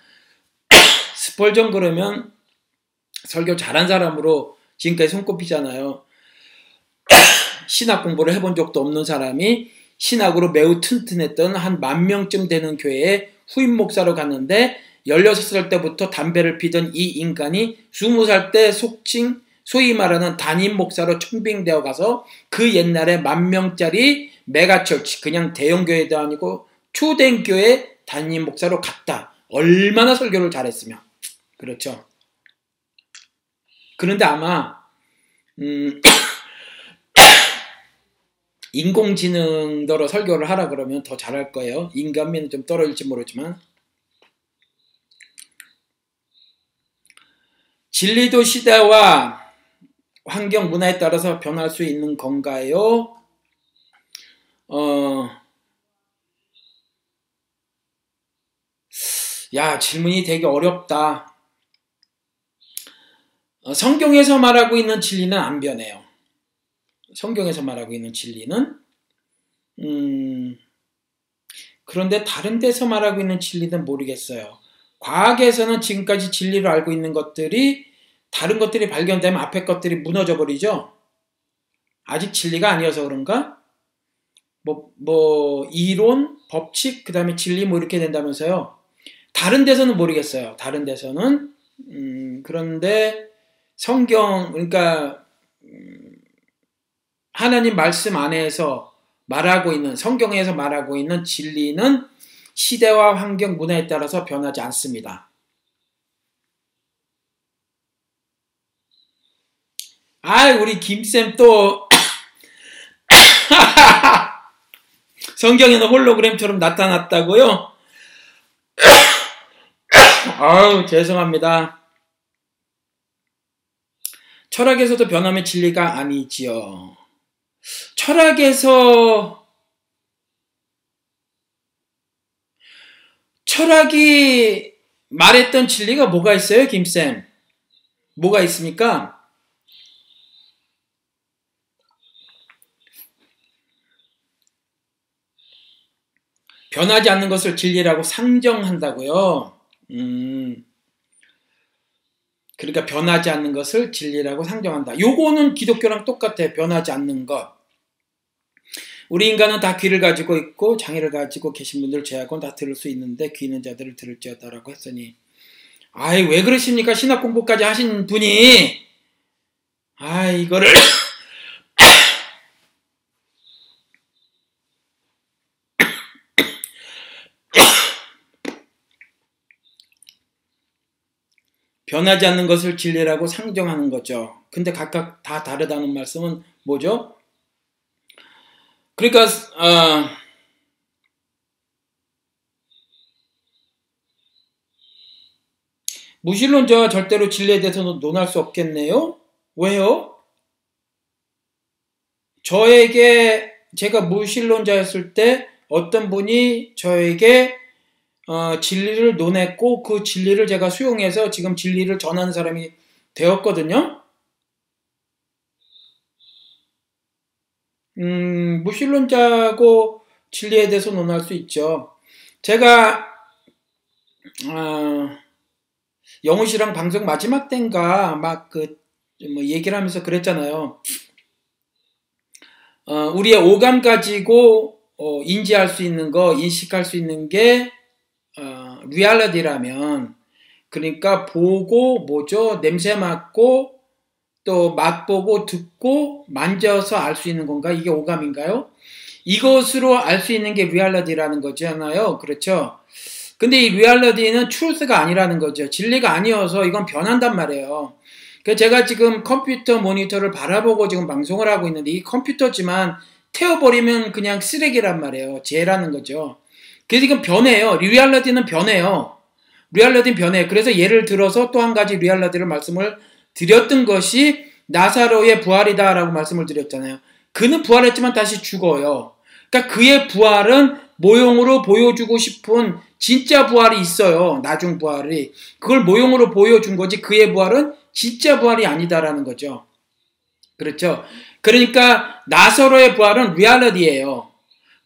스펄전 그러면 설교 잘한 사람으로 지금까지 손꼽히잖아요. 신학 공부를 해본 적도 없는 사람이 신학으로 매우 튼튼했던 한 만 명쯤 되는 교회에 후임 목사로 갔는데 16살 때부터 담배를 피던 이 인간이 20살 때 속칭 소위 말하는 담임 목사로 청빙되어 가서 그 옛날에 만 명짜리 megachurch 그냥 대형 교회도 아니고 초대형 교회 담임 목사로 갔다. 얼마나 설교를 잘했으며 그렇죠. 그런데 아마 음, 인공지능더러 설교를 하라 그러면 더 잘할 거예요. 인간미는 좀 떨어질지 모르지만 진리도 시대와 환경 문화에 따라서 변할 수 있는 건가요? 어, 야, 질문이 되게 어렵다. 어, 성경에서 말하고 있는 진리는 안 변해요. 성경에서 말하고 있는 진리는 음, 그런데 다른 데서 말하고 있는 진리는 모르겠어요. 과학에서는 지금까지 진리를 알고 있는 것들이 다른 것들이 발견되면 앞에 것들이 무너져 버리죠. 아직 진리가 아니어서 그런가? 뭐, 뭐, 이론, 법칙, 그 다음에 진리 뭐 이렇게 된다면서요. 다른 데서는 모르겠어요. 다른 데서는. 음, 그런데 성경, 그러니까, 음, 하나님 말씀 안에서 말하고 있는, 성경에서 말하고 있는 진리는 시대와 환경, 문화에 따라서 변하지 않습니다. 아, 우리 김쌤 또 성경에는 홀로그램처럼 나타났다고요? 아우, 죄송합니다. 철학에서도 변함의 진리가 아니지요. 철학에서 철학이 말했던 진리가 뭐가 있어요, 김쌤? 뭐가 있습니까? 변하지 않는 것을 진리라고 상정한다고요. 음. 그러니까 변하지 않는 것을 진리라고 상정한다. 요거는 기독교랑 똑같아. 변하지 않는 것. 우리 인간은 다 귀를 가지고 있고 장애를 가지고 계신 분들 제하고는 다 들을 수 있는데 귀 있는 자들을 들을지어다라고 했으니 아이 왜 그러십니까 신학 공부까지 하신 분이 아 이거를 변하지 않는 것을 진리라고 상정하는 거죠. 근데 각각 다 다르다는 말씀은 뭐죠? 그러니까 어, 무신론자와 절대로 진리에 대해서 논할 수 없겠네요. 왜요? 저에게 제가 무신론자였을 때 어떤 분이 저에게 어, 진리를 논했고 그 진리를 제가 수용해서 지금 진리를 전하는 사람이 되었거든요. 음, 무신론자고 진리에 대해서 논할 수 있죠. 제가 어, 영훈 씨랑 방송 마지막 때인가 막 그 뭐 얘기를 하면서 그랬잖아요. 어, 우리의 오감 가지고 어, 인지할 수 있는 거, 인식할 수 있는 게 어, 리얼리티라면 그러니까 보고 뭐죠? 냄새 맡고 또 맛보고 듣고 만져서 알 수 있는 건가? 이게 오감인가요? 이것으로 알 수 있는 게 리얼리티라는 거잖아요. 그렇죠? 근데 이 리얼리티는 truth가 아니라는 거죠. 진리가 아니어서 이건 변한단 말이에요. 그 제가 지금 컴퓨터 모니터를 바라보고 지금 방송을 하고 있는데 이 컴퓨터지만 태워버리면 그냥 쓰레기란 말이에요. 재라는 거죠. 그래서 이건 변해요. 리얼리티는 변해요. 리얼리티는 변해요. 그래서 예를 들어서 또 한 가지 리얼리티를 말씀을 드렸던 것이 나사로의 부활이다라고 말씀을 드렸잖아요. 그는 부활했지만 다시 죽어요. 그러니까 그의 부활은 모형으로 보여주고 싶은 진짜 부활이 있어요. 나중 부활이. 그걸 모형으로 보여준 거지 그의 부활은 진짜 부활이 아니다라는 거죠. 그렇죠. 그러니까 나사로의 부활은 리얼리티예요.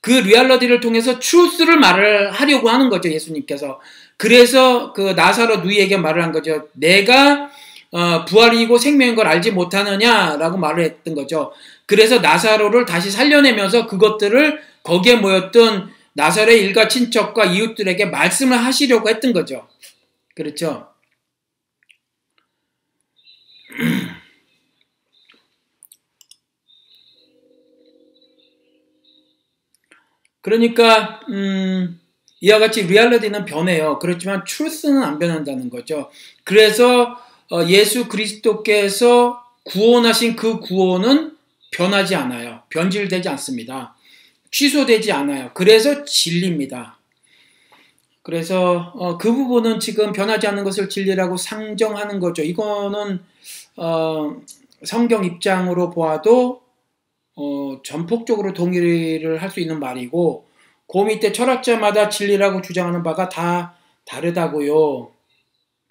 그 리얼리티를 통해서 추스를 말을 하려고 하는 거죠. 예수님께서. 그래서 그 나사로 누이에게 말을 한 거죠. 내가 어, 부활이고 생명인 걸 알지 못하느냐라고 말을 했던 거죠. 그래서 나사로를 다시 살려내면서 그것들을 거기에 모였던 나사로의 일가 친척과 이웃들에게 말씀을 하시려고 했던 거죠. 그렇죠. 그러니까 음, 이와 같이 리얼리티는 변해요. 그렇지만 트루스는 안 변한다는 거죠. 그래서 어, 예수 그리스도께서 구원하신 그 구원은 변하지 않아요. 변질되지 않습니다. 취소되지 않아요. 그래서 진리입니다. 그래서 어, 그 부분은 지금 변하지 않는 것을 진리라고 상정하는 거죠. 이거는 어, 성경 입장으로 보아도 어, 전폭적으로 동의를 할 수 있는 말이고 그 밑에 철학자마다 진리라고 주장하는 바가 다 다르다고요.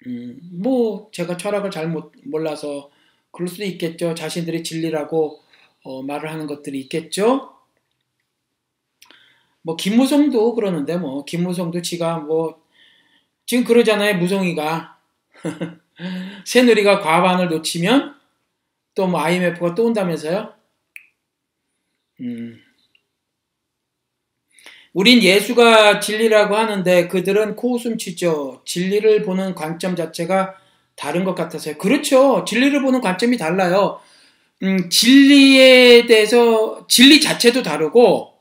음, 뭐 제가 철학을 잘 못 몰라서 그럴 수도 있겠죠. 자신들이 진리라고 어, 말을 하는 것들이 있겠죠. 뭐 김무성도 그러는데 뭐 김무성도 지가 뭐 지금 그러잖아요. 무성이가 새누리가 과반을 놓치면 또 뭐 IMF가 또 온다면서요? 음. 우린 예수가 진리라고 하는데 그들은 코웃음 치죠. 진리를 보는 관점 자체가 다른 것 같아서요. 그렇죠. 진리를 보는 관점이 달라요. 음, 진리에 대해서 진리 자체도 다르고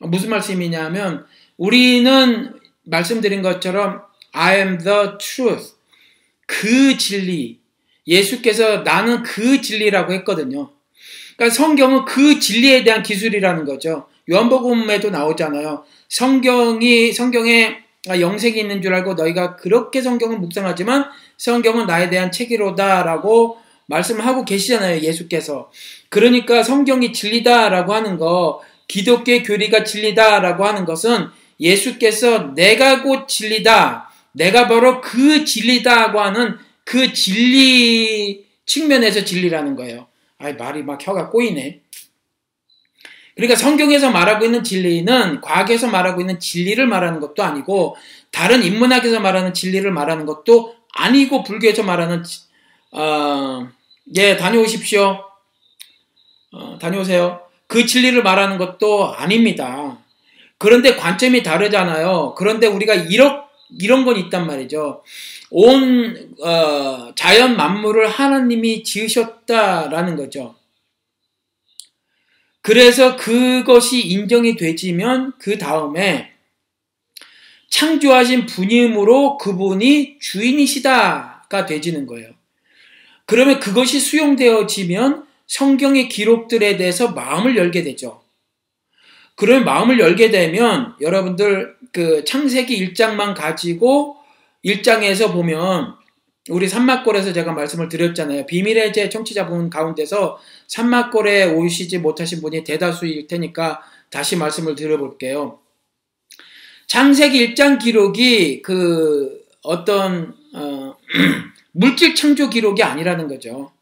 무슨 말씀이냐면 우리는 말씀드린 것처럼 I am the truth. 그 진리. 예수께서 나는 그 진리라고 했거든요. 그러니까 성경은 그 진리에 대한 기술이라는 거죠. 요한복음에도 나오잖아요. 성경이 성경에 영생이 있는 줄 알고 너희가 그렇게 성경을 묵상하지만 성경은 나에 대한 책이로다라고 말씀하고 계시잖아요. 예수께서. 그러니까 성경이 진리다라고 하는 거, 기독교의 교리가 진리다라고 하는 것은 예수께서 내가 곧 진리다. 내가 바로 그 진리다고 하는 그 진리 측면에서 진리라는 거예요. 아 말이 막 혀가 꼬이네. 그러니까 성경에서 말하고 있는 진리는 과학에서 말하고 있는 진리를 말하는 것도 아니고 다른 인문학에서 말하는 진리를 말하는 것도 아니고 불교에서 말하는 어, 예 다녀오십시오. 어, 다녀오세요. 그 진리를 말하는 것도 아닙니다. 그런데 관점이 다르잖아요. 그런데 우리가 이런 이런 건 있단 말이죠. 온 어, 자연 만물을 하나님이 지으셨다라는 거죠. 그래서 그것이 인정이 되지면 그 다음에 창조하신 분임으로 그분이 주인이시다가 되지는 거예요. 그러면 그것이 수용되어지면 성경의 기록들에 대해서 마음을 열게 되죠. 그러면 마음을 열게 되면 여러분들 그 창세기 1장만 가지고 1장에서 보면 우리 산막골에서 제가 말씀을 드렸잖아요. 비밀의 제 청취자분 가운데서 산막골에 오시지 못하신 분이 대다수일 테니까 다시 말씀을 드려볼게요. 창세기 1장 기록이 그 어떤 어, 물질 창조 기록이 아니라는 거죠.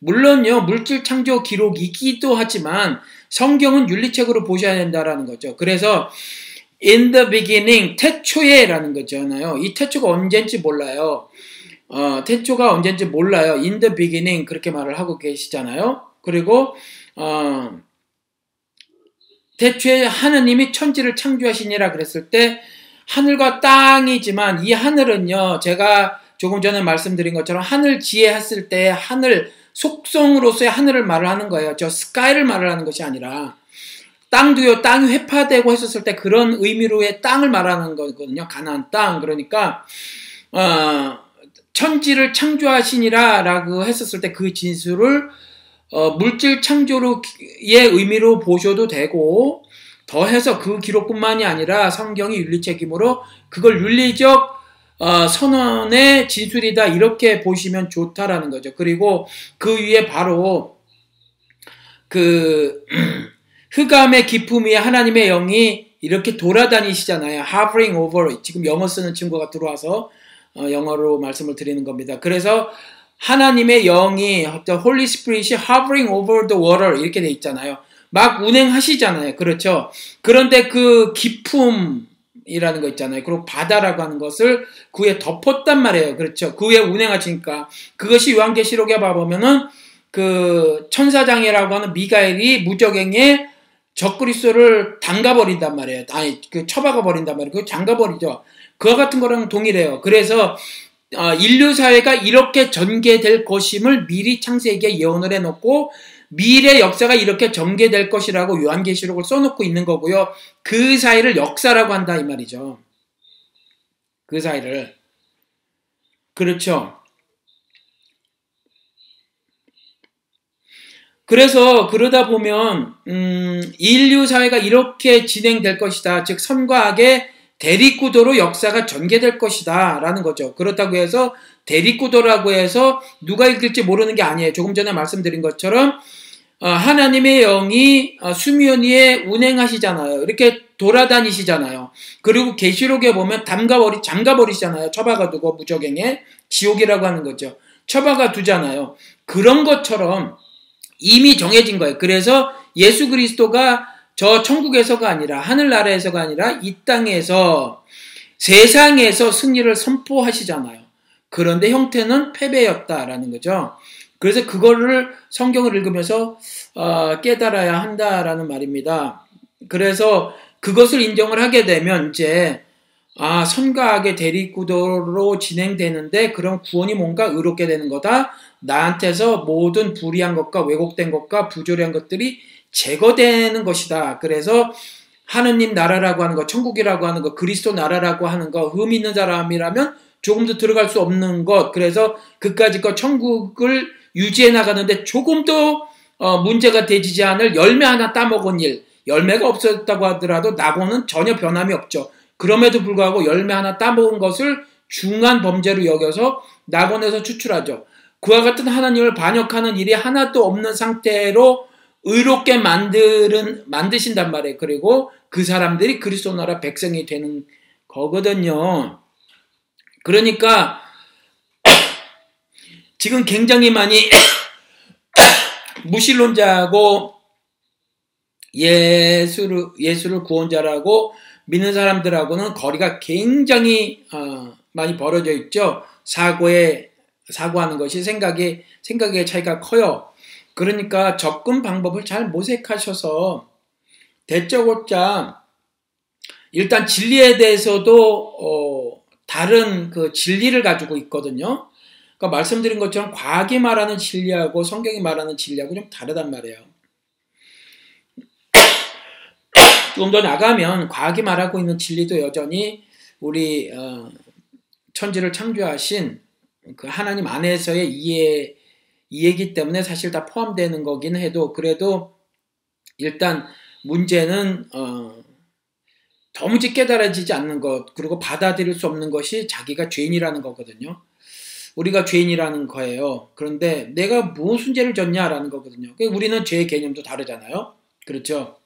물론요, 물질 창조 기록이기도 하지만 성경은 윤리책으로 보셔야 된다라는 거죠. 그래서 in the beginning 태초에라는 거잖아요. 이 태초가 언젠지 몰라요. 어, 태초가 언젠지 몰라요. in the beginning 그렇게 말을 하고 계시잖아요. 그리고 어, 태초에 하느님이 천지를 창조하시니라 그랬을 때 하늘과 땅이지만 이 하늘은요. 제가 조금 전에 말씀드린 것처럼 하늘 지혜했을 때 하늘 속성으로서의 하늘을 말을 하는 거예요. 저 스카이를 말을 하는 것이 아니라 땅도요. 땅이 회파되고 했었을 때 그런 의미로의 땅을 말하는 거거든요. 가나안 땅. 그러니까 어, 천지를 창조하시니라 라고 했었을 때 그 진술을 어, 물질 창조의 의미로 보셔도 되고 더해서 그 기록뿐만이 아니라 성경이 윤리 책임으로 그걸 윤리적 어, 선언의 진술이다 이렇게 보시면 좋다라는 거죠. 그리고 그 위에 바로 그 흑암의 기품 위에 하나님의 영이 이렇게 돌아다니시잖아요. hovering over 지금 영어 쓰는 친구가 들어와서 어, 영어로 말씀을 드리는 겁니다. 그래서 하나님의 영이 Holy Spirit이 hovering over the water 이렇게 돼 있잖아요. 막 운행하시잖아요. 그렇죠? 그런데 그 기품이라는 거 있잖아요. 그리고 바다라고 하는 것을 그 위에 덮었단 말이에요. 그렇죠? 그 위에 운행하시니까 그것이 요한계시록에 봐 보면은 그 천사장이라고 하는 미가엘이 무적행에 적그리스도를 담가 버린단 말이에요. 아니 그 처박아 버린단 말이에요. 그 잠가 버리죠. 그와 같은 거랑 동일해요. 그래서 어, 인류 사회가 이렇게 전개될 것임을 미리 창세기에 예언을 해놓고 미래 역사가 이렇게 전개될 것이라고 요한계시록을 써놓고 있는 거고요. 그 사이를 역사라고 한다 이 말이죠. 그 사이를 그렇죠. 그래서 그러다 보면 음, 인류 사회가 이렇게 진행될 것이다. 즉 선과 악의 대립구도로 역사가 전개될 것이다. 라는 거죠. 그렇다고 해서 대립구도라고 해서 누가 읽을지 모르는 게 아니에요. 조금 전에 말씀드린 것처럼 어, 하나님의 영이 어, 수면 위에 운행하시잖아요. 이렇게 돌아다니시잖아요. 그리고 계시록에 보면 담가버리 잠가버리시잖아요. 처박아 두고 무적행에 지옥이라고 하는 거죠. 처박아 두잖아요. 그런 것처럼 이미 정해진 거예요. 그래서 예수 그리스도가 저 천국에서가 아니라 하늘나라에서가 아니라 이 땅에서 세상에서 승리를 선포하시잖아요. 그런데 형태는 패배였다라는 거죠. 그래서 그거를 성경을 읽으면서 어, 깨달아야 한다라는 말입니다. 그래서 그것을 인정을 하게 되면 이제 아 선과 악의 대립구도로 진행되는데 그런 구원이 뭔가 의롭게 되는 거다. 나한테서 모든 불의한 것과 왜곡된 것과 부조리한 것들이 제거되는 것이다. 그래서 하느님 나라라고 하는 것, 천국이라고 하는 것, 그리스도 나라라고 하는 것, 흠 있는 사람이라면 조금도 들어갈 수 없는 것, 그래서 그까지 것 천국을 유지해 나가는데 조금도 어, 문제가 되지 않을 열매 하나 따먹은 일, 열매가 없었다고 하더라도 낙원은 전혀 변함이 없죠. 그럼에도 불구하고 열매 하나 따먹은 것을 중한 범죄로 여겨서 낙원에서 추출하죠. 그와 같은 하나님을 반역하는 일이 하나도 없는 상태로 의롭게 만드는, 만드신단 말이에요. 그리고 그 사람들이 그리스도 나라 백성이 되는 거거든요. 그러니까 지금 굉장히 많이 무신론자하고 예수를, 예수를 구원자라고 믿는 사람들하고는 거리가 굉장히 어, 많이 벌어져 있죠. 사고에 사고하는 것이 생각의 생각의 차이가 커요. 그러니까 접근 방법을 잘 모색하셔서 대쩌고자 일단 진리에 대해서도 어, 다른 그 진리를 가지고 있거든요. 그러니까 말씀드린 것처럼 과학이 말하는 진리하고 성경이 말하는 진리하고 좀 다르단 말이에요. 좀더 나가면 과학이 말하고 있는 진리도 여전히 우리 어, 천지를 창조하신 그 하나님 안에서의 이해 이해기 때문에 사실 다 포함되는 거긴 해도 그래도 일단 문제는 어, 도무지 깨달아지지 않는 것 그리고 받아들일 수 없는 것이 자기가 죄인이라는 거거든요. 우리가 죄인이라는 거예요. 그런데 내가 무슨 죄를 졌냐라는 거거든요. 그러니까 우리는 죄의 개념도 다르잖아요. 그렇죠?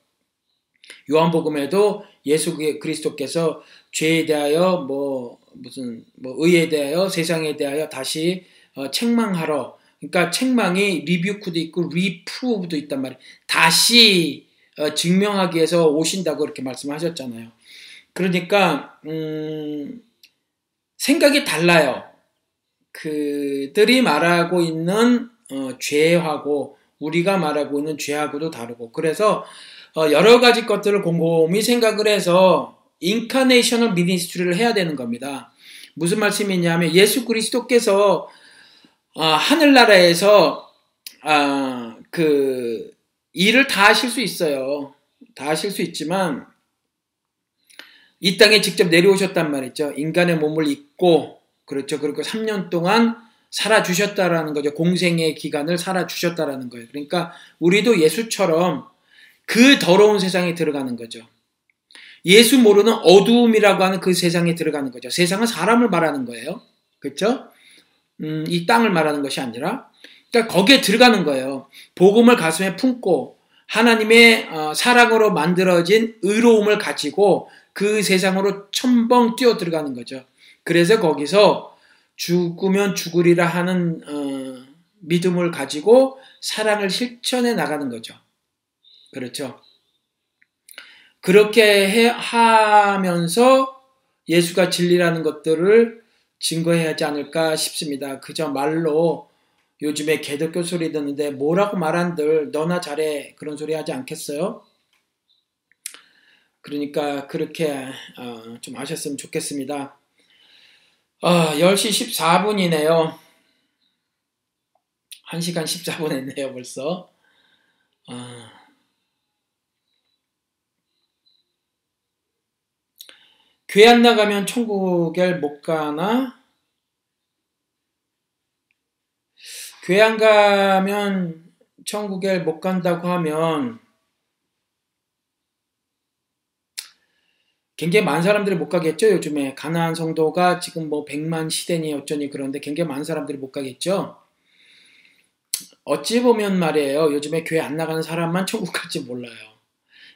요한복음에도 예수 그리스도께서 죄에 대하여 뭐 무슨 뭐 의에 대하여 세상에 대하여 다시 어, 책망하러 그러니까 책망이 리뷰크도 있고 리프로브도 있단 말이에요. 다시 어, 증명하기 위해서 오신다고 이렇게 말씀하셨잖아요. 그러니까 음, 생각이 달라요. 그들이 말하고 있는 어, 죄하고 우리가 말하고 있는 죄하고도 다르고 그래서 어, 여러 가지 것들을 곰곰이 생각을 해서 incarnational ministry를 해야 되는 겁니다. 무슨 말씀이냐면 예수 그리스도께서 어, 하늘나라에서 아, 그 일을 다 하실 수 있어요. 다 하실 수 있지만 이 땅에 직접 내려오셨단 말이죠. 인간의 몸을 입고 그렇죠. 그리고 3년 동안 살아 주셨다라는 거죠. 공생의 기간을 살아 주셨다라는 거예요. 그러니까 우리도 예수처럼 그 더러운 세상에 들어가는 거죠. 예수 모르는 어두움이라고 하는 그 세상에 들어가는 거죠. 세상은 사람을 말하는 거예요. 그렇죠? 음, 이 땅을 말하는 것이 아니라 그러니까 거기에 들어가는 거예요. 복음을 가슴에 품고 하나님의 어, 사랑으로 만들어진 의로움을 가지고 그 세상으로 첨벙 뛰어 들어가는 거죠. 그래서 거기서 죽으면 죽으리라 하는 어, 믿음을 가지고 사랑을 실천해 나가는 거죠. 그렇죠. 그렇게 해, 하면서 예수가 진리라는 것들을 증거해야 하지 않을까 싶습니다. 그저 말로 요즘에 개덕교 소리 듣는데 뭐라고 말한들 너나 잘해 그런 소리 하지 않겠어요? 그러니까 그렇게 어, 좀 아셨으면 좋겠습니다. 어, 10시 14분이네요. 1시간 14분 했네요 벌써. 어. 교회 안 나가면 천국에 못 가나? 교회 안 가면 천국에 못 간다고 하면 굉장히 많은 사람들이 못 가겠죠 요즘에. 가나안 성도가 지금 뭐 100만 시대니 어쩌니 그런데 굉장히 많은 사람들이 못 가겠죠? 어찌 보면 말이에요. 요즘에 교회 안 나가는 사람만 천국 갈지 몰라요.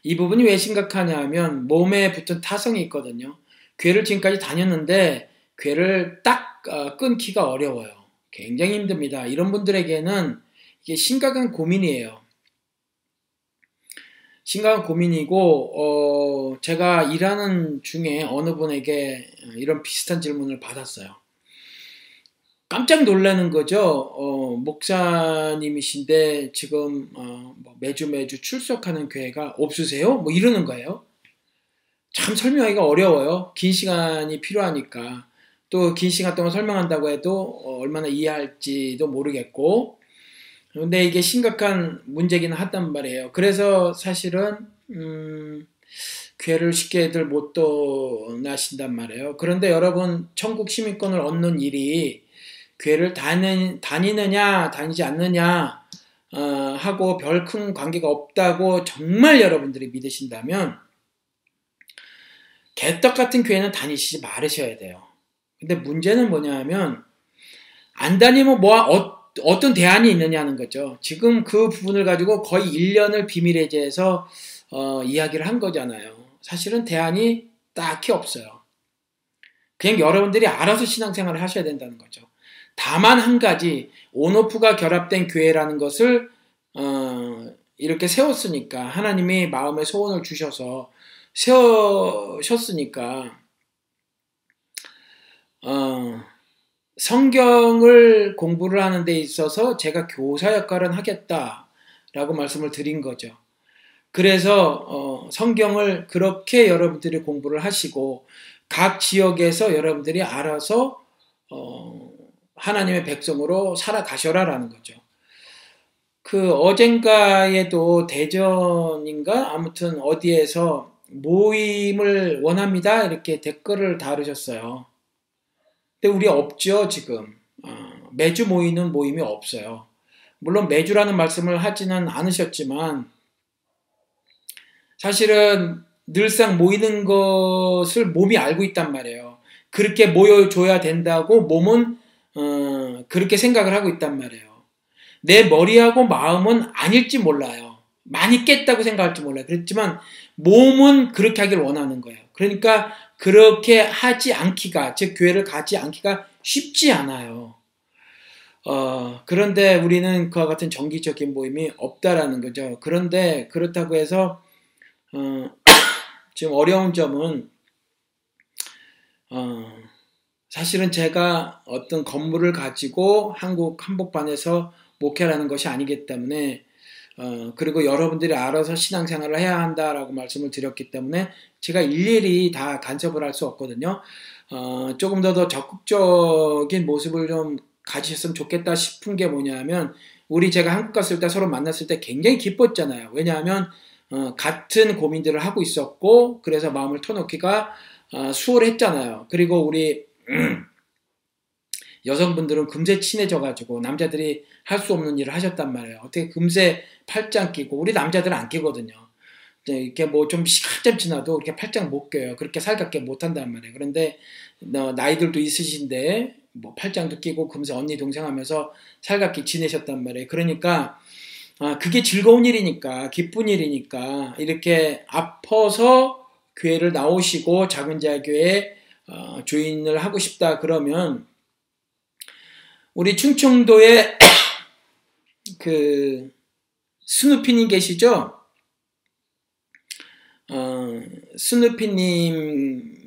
이 부분이 왜 심각하냐 하면 몸에 붙은 타성이 있거든요 교회를 지금까지 다녔는데 교회를 딱 어, 끊기가 어려워요. 굉장히 힘듭니다. 이런 분들에게는 이게 심각한 고민이에요. 심각한 고민이고 어, 제가 일하는 중에 어느 분에게 이런 비슷한 질문을 받았어요. 깜짝 놀라는 거죠. 어, 목사님이신데 지금 어, 뭐 매주 매주 출석하는 교회가 없으세요? 뭐 이러는 거예요. 참 설명하기가 어려워요. 긴 시간이 필요하니까. 또 긴 시간 동안 설명한다고 해도 어, 얼마나 이해할지도 모르겠고. 근데 이게 심각한 문제기는 하단 말이에요. 그래서 사실은, 음, 괴를 쉽게들 못 떠나신단 말이에요. 그런데 여러분, 천국 시민권을 얻는 일이 괴를 다니, 다니느냐, 다니지 않느냐, 어, 하고 별 큰 관계가 없다고 정말 여러분들이 믿으신다면, 개떡 같은 교회는 다니시지 말으셔야 돼요. 근데 문제는 뭐냐면 안 다니면 뭐 어, 어떤 대안이 있느냐는 거죠. 지금 그 부분을 가지고 거의 1년을 비밀 해제해서 어, 이야기를 한 거잖아요. 사실은 대안이 딱히 없어요. 그냥 여러분들이 알아서 신앙생활을 하셔야 된다는 거죠. 다만 한 가지 온오프가 결합된 교회라는 것을 어, 이렇게 세웠으니까 하나님이 마음의 소원을 주셔서 세우셨으니까 어, 성경을 공부를 하는 데 있어서 제가 교사 역할은 하겠다라고 말씀을 드린 거죠. 그래서 어, 성경을 그렇게 여러분들이 공부를 하시고 각 지역에서 여러분들이 알아서 어, 하나님의 백성으로 살아가셔라라는 거죠. 그 어젠가에도 대전인가 아무튼 어디에서 모임을 원합니다. 이렇게 댓글을 다루셨어요. 근데 우리 없죠, 지금. 어, 매주 모이는 모임이 없어요. 물론 매주라는 말씀을 하지는 않으셨지만, 사실은 늘상 모이는 것을 몸이 알고 있단 말이에요. 그렇게 모여줘야 된다고 몸은 어, 그렇게 생각을 하고 있단 말이에요. 내 머리하고 마음은 아닐지 몰라요. 많이 깼다고 생각할지 몰라요. 그렇지만 몸은 그렇게 하길 원하는 거예요. 그러니까 그렇게 하지 않기가, 즉 교회를 가지 않기가 쉽지 않아요. 어, 그런데 우리는 그와 같은 정기적인 모임이 없다라는 거죠. 그런데 그렇다고 해서 어, 지금 어려운 점은 어, 사실은 제가 어떤 건물을 가지고 한국 한복반에서 목회라는 것이 아니기 때문에 어, 그리고 여러분들이 알아서 신앙생활을 해야 한다라고 말씀을 드렸기 때문에 제가 일일이 다 간섭을 할 수 없거든요. 어, 조금 더 더 적극적인 모습을 좀 가지셨으면 좋겠다 싶은 게 뭐냐면 우리 제가 한국 갔을 때 서로 만났을 때 굉장히 기뻤잖아요. 왜냐하면 어, 같은 고민들을 하고 있었고 그래서 마음을 터놓기가 어, 수월했잖아요. 그리고 우리 여성분들은 금세 친해져가지고 남자들이 할 수 없는 일을 하셨단 말이에요. 어떻게 금세 팔짱 끼고 우리 남자들은 안 끼거든요. 이렇게 뭐 좀 시간쯤 지나도 이렇게 팔짱 못 껴요. 그렇게 살갑게 못 한단 말이에요. 그런데 어, 나이들도 있으신데 뭐 팔짱도 끼고 금세 언니 동생 하면서 살갑게 지내셨단 말이에요. 그러니까 아, 그게 즐거운 일이니까 기쁜 일이니까 이렇게 아파서 교회를 나오시고 작은 자교회 어, 조인을 하고 싶다 그러면 우리 충청도에 그 스누피님 계시죠? 어, 스누피님께서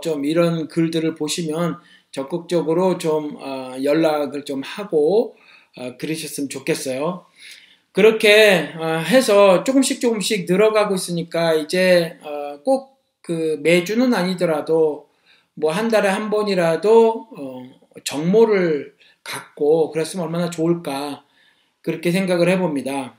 좀 이런 글들을 보시면 적극적으로 좀 어, 연락을 좀 하고 어, 그러셨으면 좋겠어요. 그렇게 어, 해서 조금씩 조금씩 늘어가고 있으니까 이제 어, 꼭그 매주는 아니더라도 뭐 한 달에 한 번이라도 어, 정모를 갖고 그랬으면 얼마나 좋을까 그렇게 생각을 해봅니다.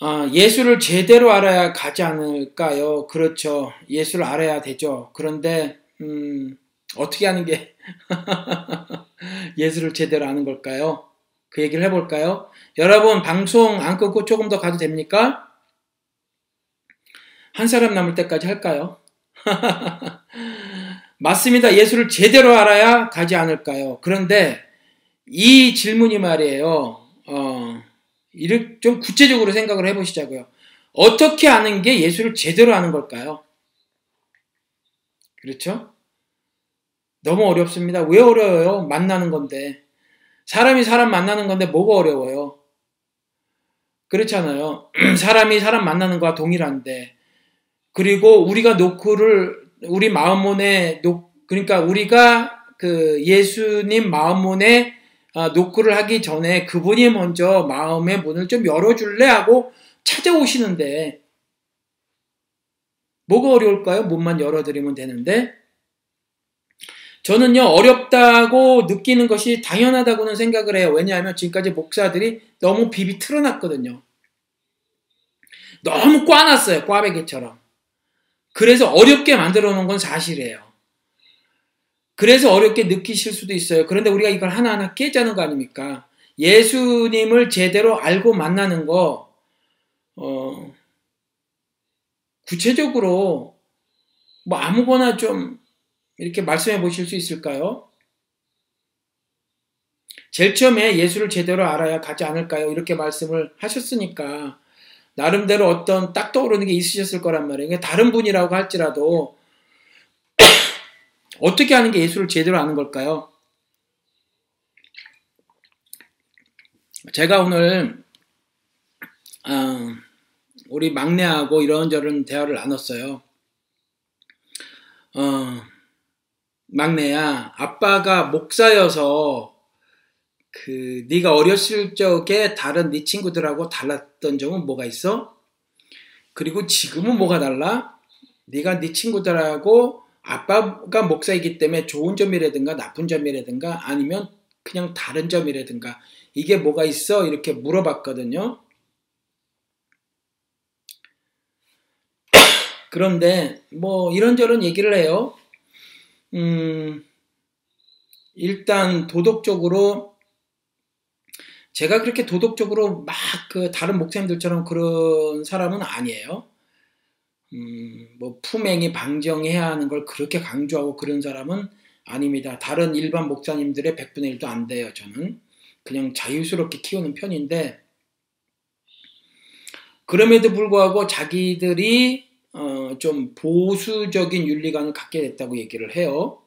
아, 예수를 제대로 알아야 가지 않을까요? 그렇죠. 예수를 알아야 되죠. 그런데 음, 어떻게 하는 게 예수를 제대로 아는 걸까요? 그 얘기를 해볼까요? 여러분 방송 안 끊고 조금 더 가도 됩니까? 한 사람 남을 때까지 할까요? 맞습니다. 예수를 제대로 알아야 가지 않을까요? 그런데 이 질문이 말이에요. 어, 이를 좀 구체적으로 생각을 해보시자고요. 어떻게 아는 게 예수를 제대로 아는 걸까요? 그렇죠? 너무 어렵습니다. 왜 어려워요? 만나는 건데. 사람이 사람 만나는 건데 뭐가 어려워요? 그렇잖아요. 사람이 사람 만나는 거와 동일한데. 그리고 우리가 노크를 우리 마음문에 녹 그러니까 우리가 그 예수님 마음문에 아, 노크를 하기 전에 그분이 먼저 마음의 문을 좀 열어줄래 하고 찾아오시는데 뭐가 어려울까요? 문만 열어드리면 되는데 저는요 어렵다고 느끼는 것이 당연하다고는 생각을 해요. 왜냐하면 지금까지 목사들이 너무 비비 틀어놨거든요. 너무 꽈놨어요 꽈배기처럼. 그래서 어렵게 만들어 놓은 건 사실이에요. 그래서 어렵게 느끼실 수도 있어요. 그런데 우리가 이걸 하나하나 깨자는 거 아닙니까? 예수님을 제대로 알고 만나는 거, 어, 구체적으로 뭐 아무거나 좀 이렇게 말씀해 보실 수 있을까요? 제일 처음에 예수를 제대로 알아야 가지 않을까요? 이렇게 말씀을 하셨으니까 나름대로 어떤 딱 떠오르는 게 있으셨을 거란 말이에요. 다른 분이라고 할지라도 어떻게 하는 게 예수를 제대로 아는 걸까요? 제가 오늘 어, 우리 막내하고 이런저런 대화를 나눴어요. 어, 막내야, 아빠가 목사여서 그 네가 어렸을 적에 다른 네 친구들하고 달랐던 점은 뭐가 있어? 그리고 지금은 뭐가 달라? 네가 네 친구들하고 아빠가 목사이기 때문에 좋은 점이라든가 나쁜 점이라든가 아니면 그냥 다른 점이라든가 이게 뭐가 있어? 이렇게 물어봤거든요. 그런데 뭐 이런저런 얘기를 해요. 음, 일단 도덕적으로 제가 그렇게 도덕적으로 막 그 다른 목사님들처럼 그런 사람은 아니에요. 음, 뭐 품행이 방정해야 하는 걸 그렇게 강조하고 그런 사람은 아닙니다. 다른 일반 목사님들의 100분의 1도 안 돼요, 저는. 그냥 자유스럽게 키우는 편인데, 그럼에도 불구하고 자기들이 어, 좀 보수적인 윤리관을 갖게 됐다고 얘기를 해요.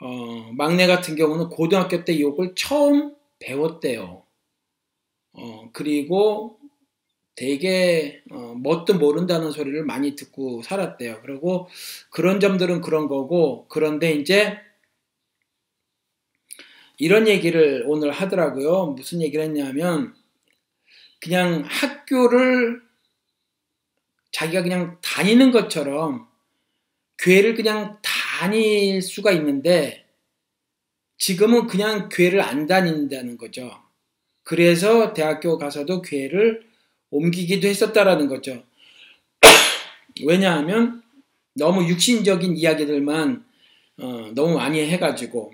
어, 막내 같은 경우는 고등학교 때 욕을 처음 배웠대요. 어, 그리고 되게 어, 뭣도 모른다는 소리를 많이 듣고 살았대요. 그리고 그런 점들은 그런 거고 그런데 이제 이런 얘기를 오늘 하더라고요. 무슨 얘기를 했냐면 그냥 학교를 자기가 그냥 다니는 것처럼 교회를 그냥 다닐 수가 있는데 지금은 그냥 교회를 안 다닌다는 거죠. 그래서 대학교 가서도 교회를 옮기기도 했었다라는 거죠. 왜냐하면 너무 육신적인 이야기들만 어, 너무 많이 해가지고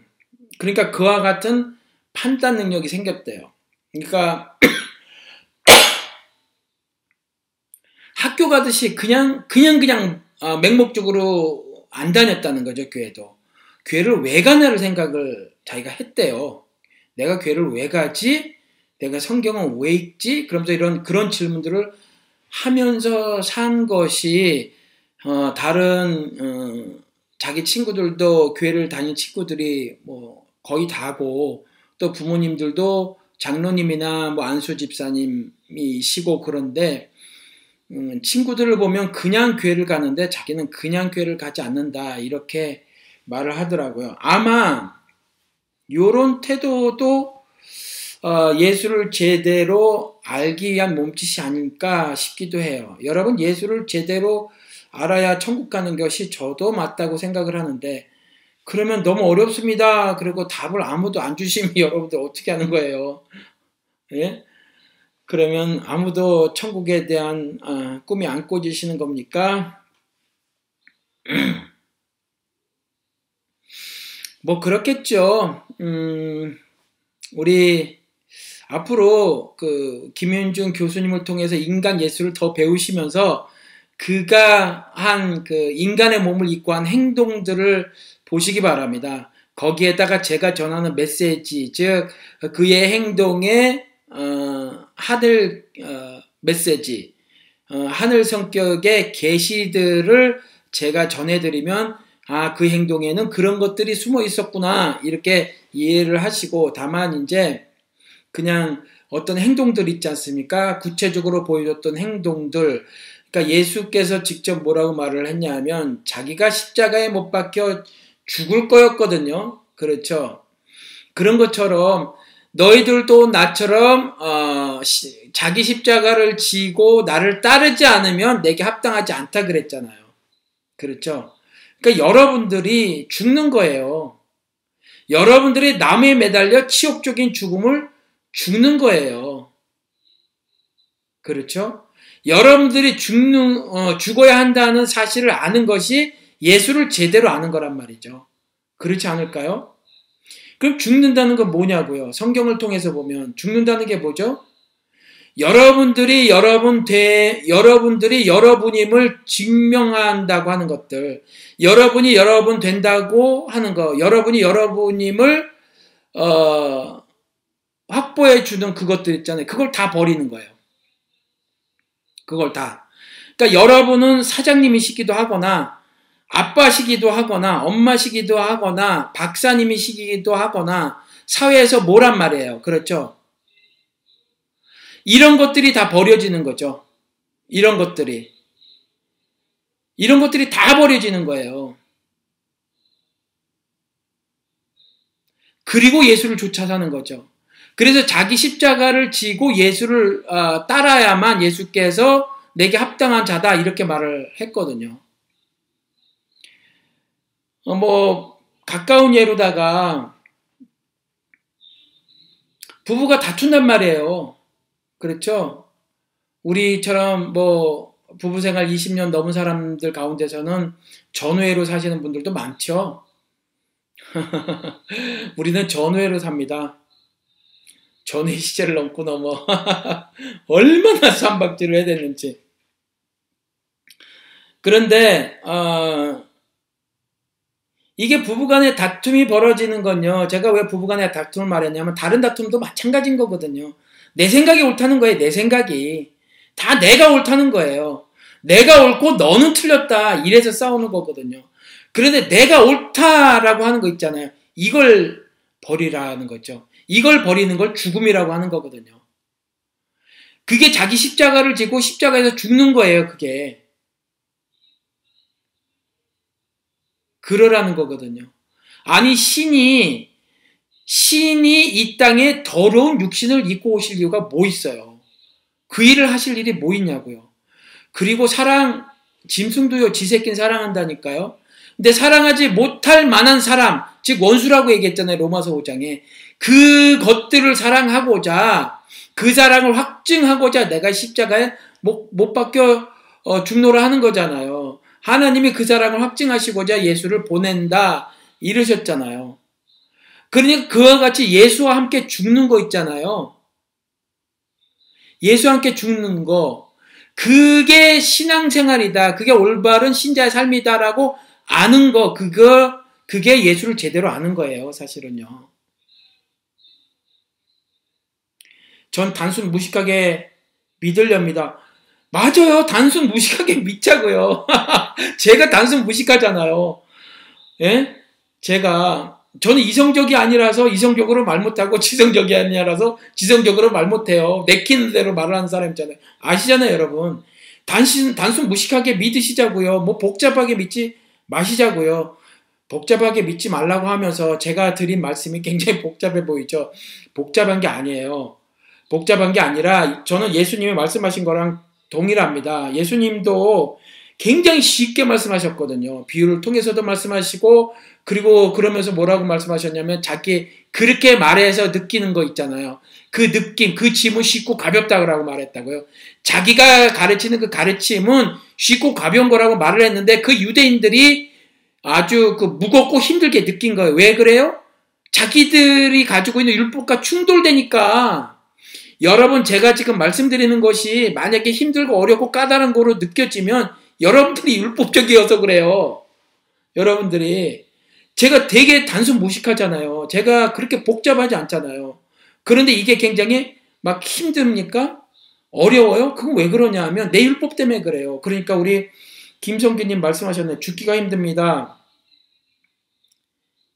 그러니까 그와 같은 판단 능력이 생겼대요. 그러니까 학교 가듯이 그냥 그냥 그냥 어, 맹목적으로 안 다녔다는 거죠 교회도 교회를 왜 가냐를 생각을 자기가 했대요. 내가 교회를 왜 가지? 내가 성경은 왜 읽지? 그러면서 이런 그런 질문들을 하면서 산 것이 어, 다른 어, 자기 친구들도 교회를 다닌 친구들이 뭐 거의 다고 또 부모님들도 장로님이나 뭐 안수 집사님이시고 그런데 음, 친구들을 보면 그냥 교회를 가는데 자기는 그냥 교회를 가지 않는다 이렇게 말을 하더라고요. 아마 이런 태도도 어, 예수를 제대로 알기 위한 몸짓이 아닐까 싶기도 해요. 여러분 예수를 제대로 알아야 천국 가는 것이 저도 맞다고 생각을 하는데 그러면 너무 어렵습니다. 그리고 답을 아무도 안 주시면 여러분들 어떻게 하는 거예요? 예? 그러면 아무도 천국에 대한 어, 꿈이 안 꿔지시는 겁니까? 뭐 그렇겠죠. 음, 우리 앞으로 그 김윤중 교수님을 통해서 인간 예술을 더 배우시면서 그가 한 그 인간의 몸을 입고 한 행동들을 보시기 바랍니다. 거기에다가 제가 전하는 메시지, 즉 그의 행동에 어, 하늘 어, 메시지, 어, 하늘 성격의 계시들을 제가 전해드리면 아 그 행동에는 그런 것들이 숨어 있었구나 이렇게 이해를 하시고 다만 이제 그냥 어떤 행동들 있지 않습니까? 구체적으로 보여줬던 행동들. 그러니까 예수께서 직접 뭐라고 말을 했냐면 자기가 십자가에 못 박혀 죽을 거였거든요. 그렇죠. 그런 것처럼 너희들도 나처럼 어, 시, 자기 십자가를 지고 나를 따르지 않으면 내게 합당하지 않다 그랬잖아요. 그렇죠. 그러니까 여러분들이 죽는 거예요. 여러분들이 남에 매달려 치욕적인 죽음을 죽는 거예요. 그렇죠? 여러분들이 죽는 어, 죽어야 한다는 사실을 아는 것이 예수를 제대로 아는 거란 말이죠. 그렇지 않을까요? 그럼 죽는다는 건 뭐냐고요? 성경을 통해서 보면 죽는다는 게 뭐죠? 여러분들이 여러분 돼 여러분들이 여러분임을 증명한다고 하는 것들, 여러분이 여러분 된다고 하는 거, 여러분이 여러분임을 어, 확보해 주는 그것들 있잖아요. 그걸 다 버리는 거예요. 그걸 다. 그러니까 여러분은 사장님이시기도 하거나 아빠시기도 하거나 엄마시기도 하거나 박사님이시기도 하거나 사회에서 뭐란 말이에요. 그렇죠? 이런 것들이 다 버려지는 거죠. 이런 것들이. 이런 것들이 다 버려지는 거예요. 그리고 예수를 쫓아 사는 거죠. 그래서 자기 십자가를 지고 예수를 어, 따라야만 예수께서 내게 합당한 자다 이렇게 말을 했거든요. 어, 뭐 가까운 예로다가 부부가 다툰단 말이에요. 그렇죠? 우리처럼 뭐 부부 생활 20년 넘은 사람들 가운데서는 전회로 사시는 분들도 많죠. 우리는 전회로 삽니다. 전회 시제를 넘고 넘어 얼마나 삼박질을 해야 되는지. 그런데 어, 이게 부부간에 다툼이 벌어지는 건요. 제가 왜 부부간에 다툼을 말했냐면 다른 다툼도 마찬가지인 거거든요. 내 생각이 옳다는 거예요. 내 생각이 다 내가 옳다는 거예요. 내가 옳고 너는 틀렸다. 이래서 싸우는 거거든요. 그런데 내가 옳다라고 하는 거 있잖아요. 이걸 버리라는 거죠. 이걸 버리는 걸 죽음이라고 하는 거거든요. 그게 자기 십자가를 지고 십자가에서 죽는 거예요, 그게. 그러라는 거거든요. 아니, 신이, 신이 이 땅에 더러운 육신을 입고 오실 이유가 뭐 있어요? 그 일을 하실 일이 뭐 있냐고요. 그리고 사랑, 짐승도요, 지 새끼는 사랑한다니까요. 근데 사랑하지 못할 만한 사람, 즉 원수라고 얘기했잖아요. 로마서 5장에. 그 것들을 사랑하고자 그 사랑을 확증하고자 내가 십자가에 못, 못 박혀 어, 죽노라 하는 거잖아요. 하나님이 그 사랑을 확증하시고자 예수를 보낸다 이러셨잖아요. 그러니까 그와 같이 예수와 함께 죽는 거 있잖아요. 예수와 함께 죽는 거 그게 신앙생활이다. 그게 올바른 신자의 삶이다라고 아는 거 그거 그게 예수를 제대로 아는 거예요, 사실은요. 전 단순 무식하게 믿으렵니다. 맞아요. 단순 무식하게 믿자고요. 제가 단순 무식하잖아요. 예? 제가 저는 이성적이 아니라서 이성적으로 말 못하고 지성적이 아니라서 지성적으로 말 못해요. 내키는 대로 말을 하는 사람 있잖아요. 아시잖아요, 여러분. 단순, 단순 무식하게 믿으시자고요. 뭐 복잡하게 믿지 마시자고요. 복잡하게 믿지 말라고 하면서 제가 드린 말씀이 굉장히 복잡해 보이죠. 복잡한 게 아니에요. 복잡한 게 아니라 저는 예수님이 말씀하신 거랑 동일합니다. 예수님도 굉장히 쉽게 말씀하셨거든요. 비유를 통해서도 말씀하시고 그리고 그러면서 뭐라고 말씀하셨냐면 자기 그렇게 말해서 느끼는 거 있잖아요. 그 느낌, 그 짐은 쉽고 가볍다고 말했다고요. 자기가 가르치는 그 가르침은 쉽고 가벼운 거라고 말을 했는데 그 유대인들이 아주 그 무겁고 힘들게 느낀 거예요. 왜 그래요? 자기들이 가지고 있는 율법과 충돌되니까 여러분 제가 지금 말씀드리는 것이 만약에 힘들고 어렵고 까다로운 거로 느껴지면 여러분들이 율법적이어서 그래요. 여러분들이 제가 되게 단순 무식하잖아요. 제가 그렇게 복잡하지 않잖아요. 그런데 이게 굉장히 막 힘듭니까? 어려워요? 그건 왜 그러냐 하면 내 율법 때문에 그래요. 그러니까 우리 김성규님 말씀하셨네. 죽기가 힘듭니다.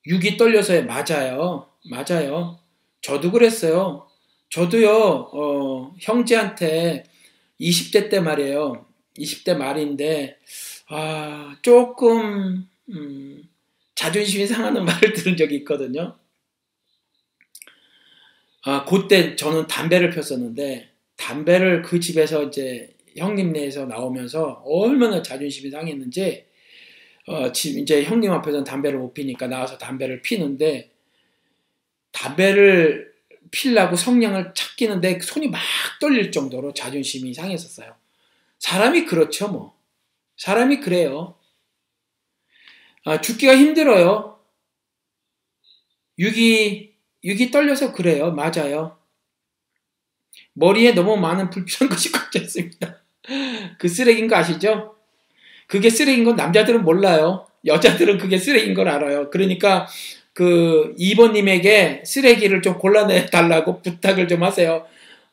육이 떨려서요. 맞아요. 맞아요. 저도 그랬어요. 저도요, 어, 형제한테 20대 때 말이에요. 20대 말인데, 아, 조금, 음, 자존심이 상하는 말을 들은 적이 있거든요. 아, 그때 저는 담배를 폈었는데, 담배를 그 집에서 이제 형님네에서 나오면서 얼마나 자존심이 상했는지, 어, 이제 형님 앞에서는 담배를 못 피니까 나와서 담배를 피는데, 담배를 필라고 성냥을 찾기는데 손이 막 떨릴 정도로 자존심이 상했었어요. 사람이 그렇죠, 뭐. 사람이 그래요. 아, 죽기가 힘들어요. 육이, 육이 떨려서 그래요. 맞아요. 머리에 너무 많은 불필요한 것이 꽂혀 있습니다. 그 쓰레기인 거 아시죠? 그게 쓰레기인 건 남자들은 몰라요. 여자들은 그게 쓰레기인 걸 알아요. 그러니까 그 2번님에게 쓰레기를 좀 골라내 달라고 부탁을 좀 하세요.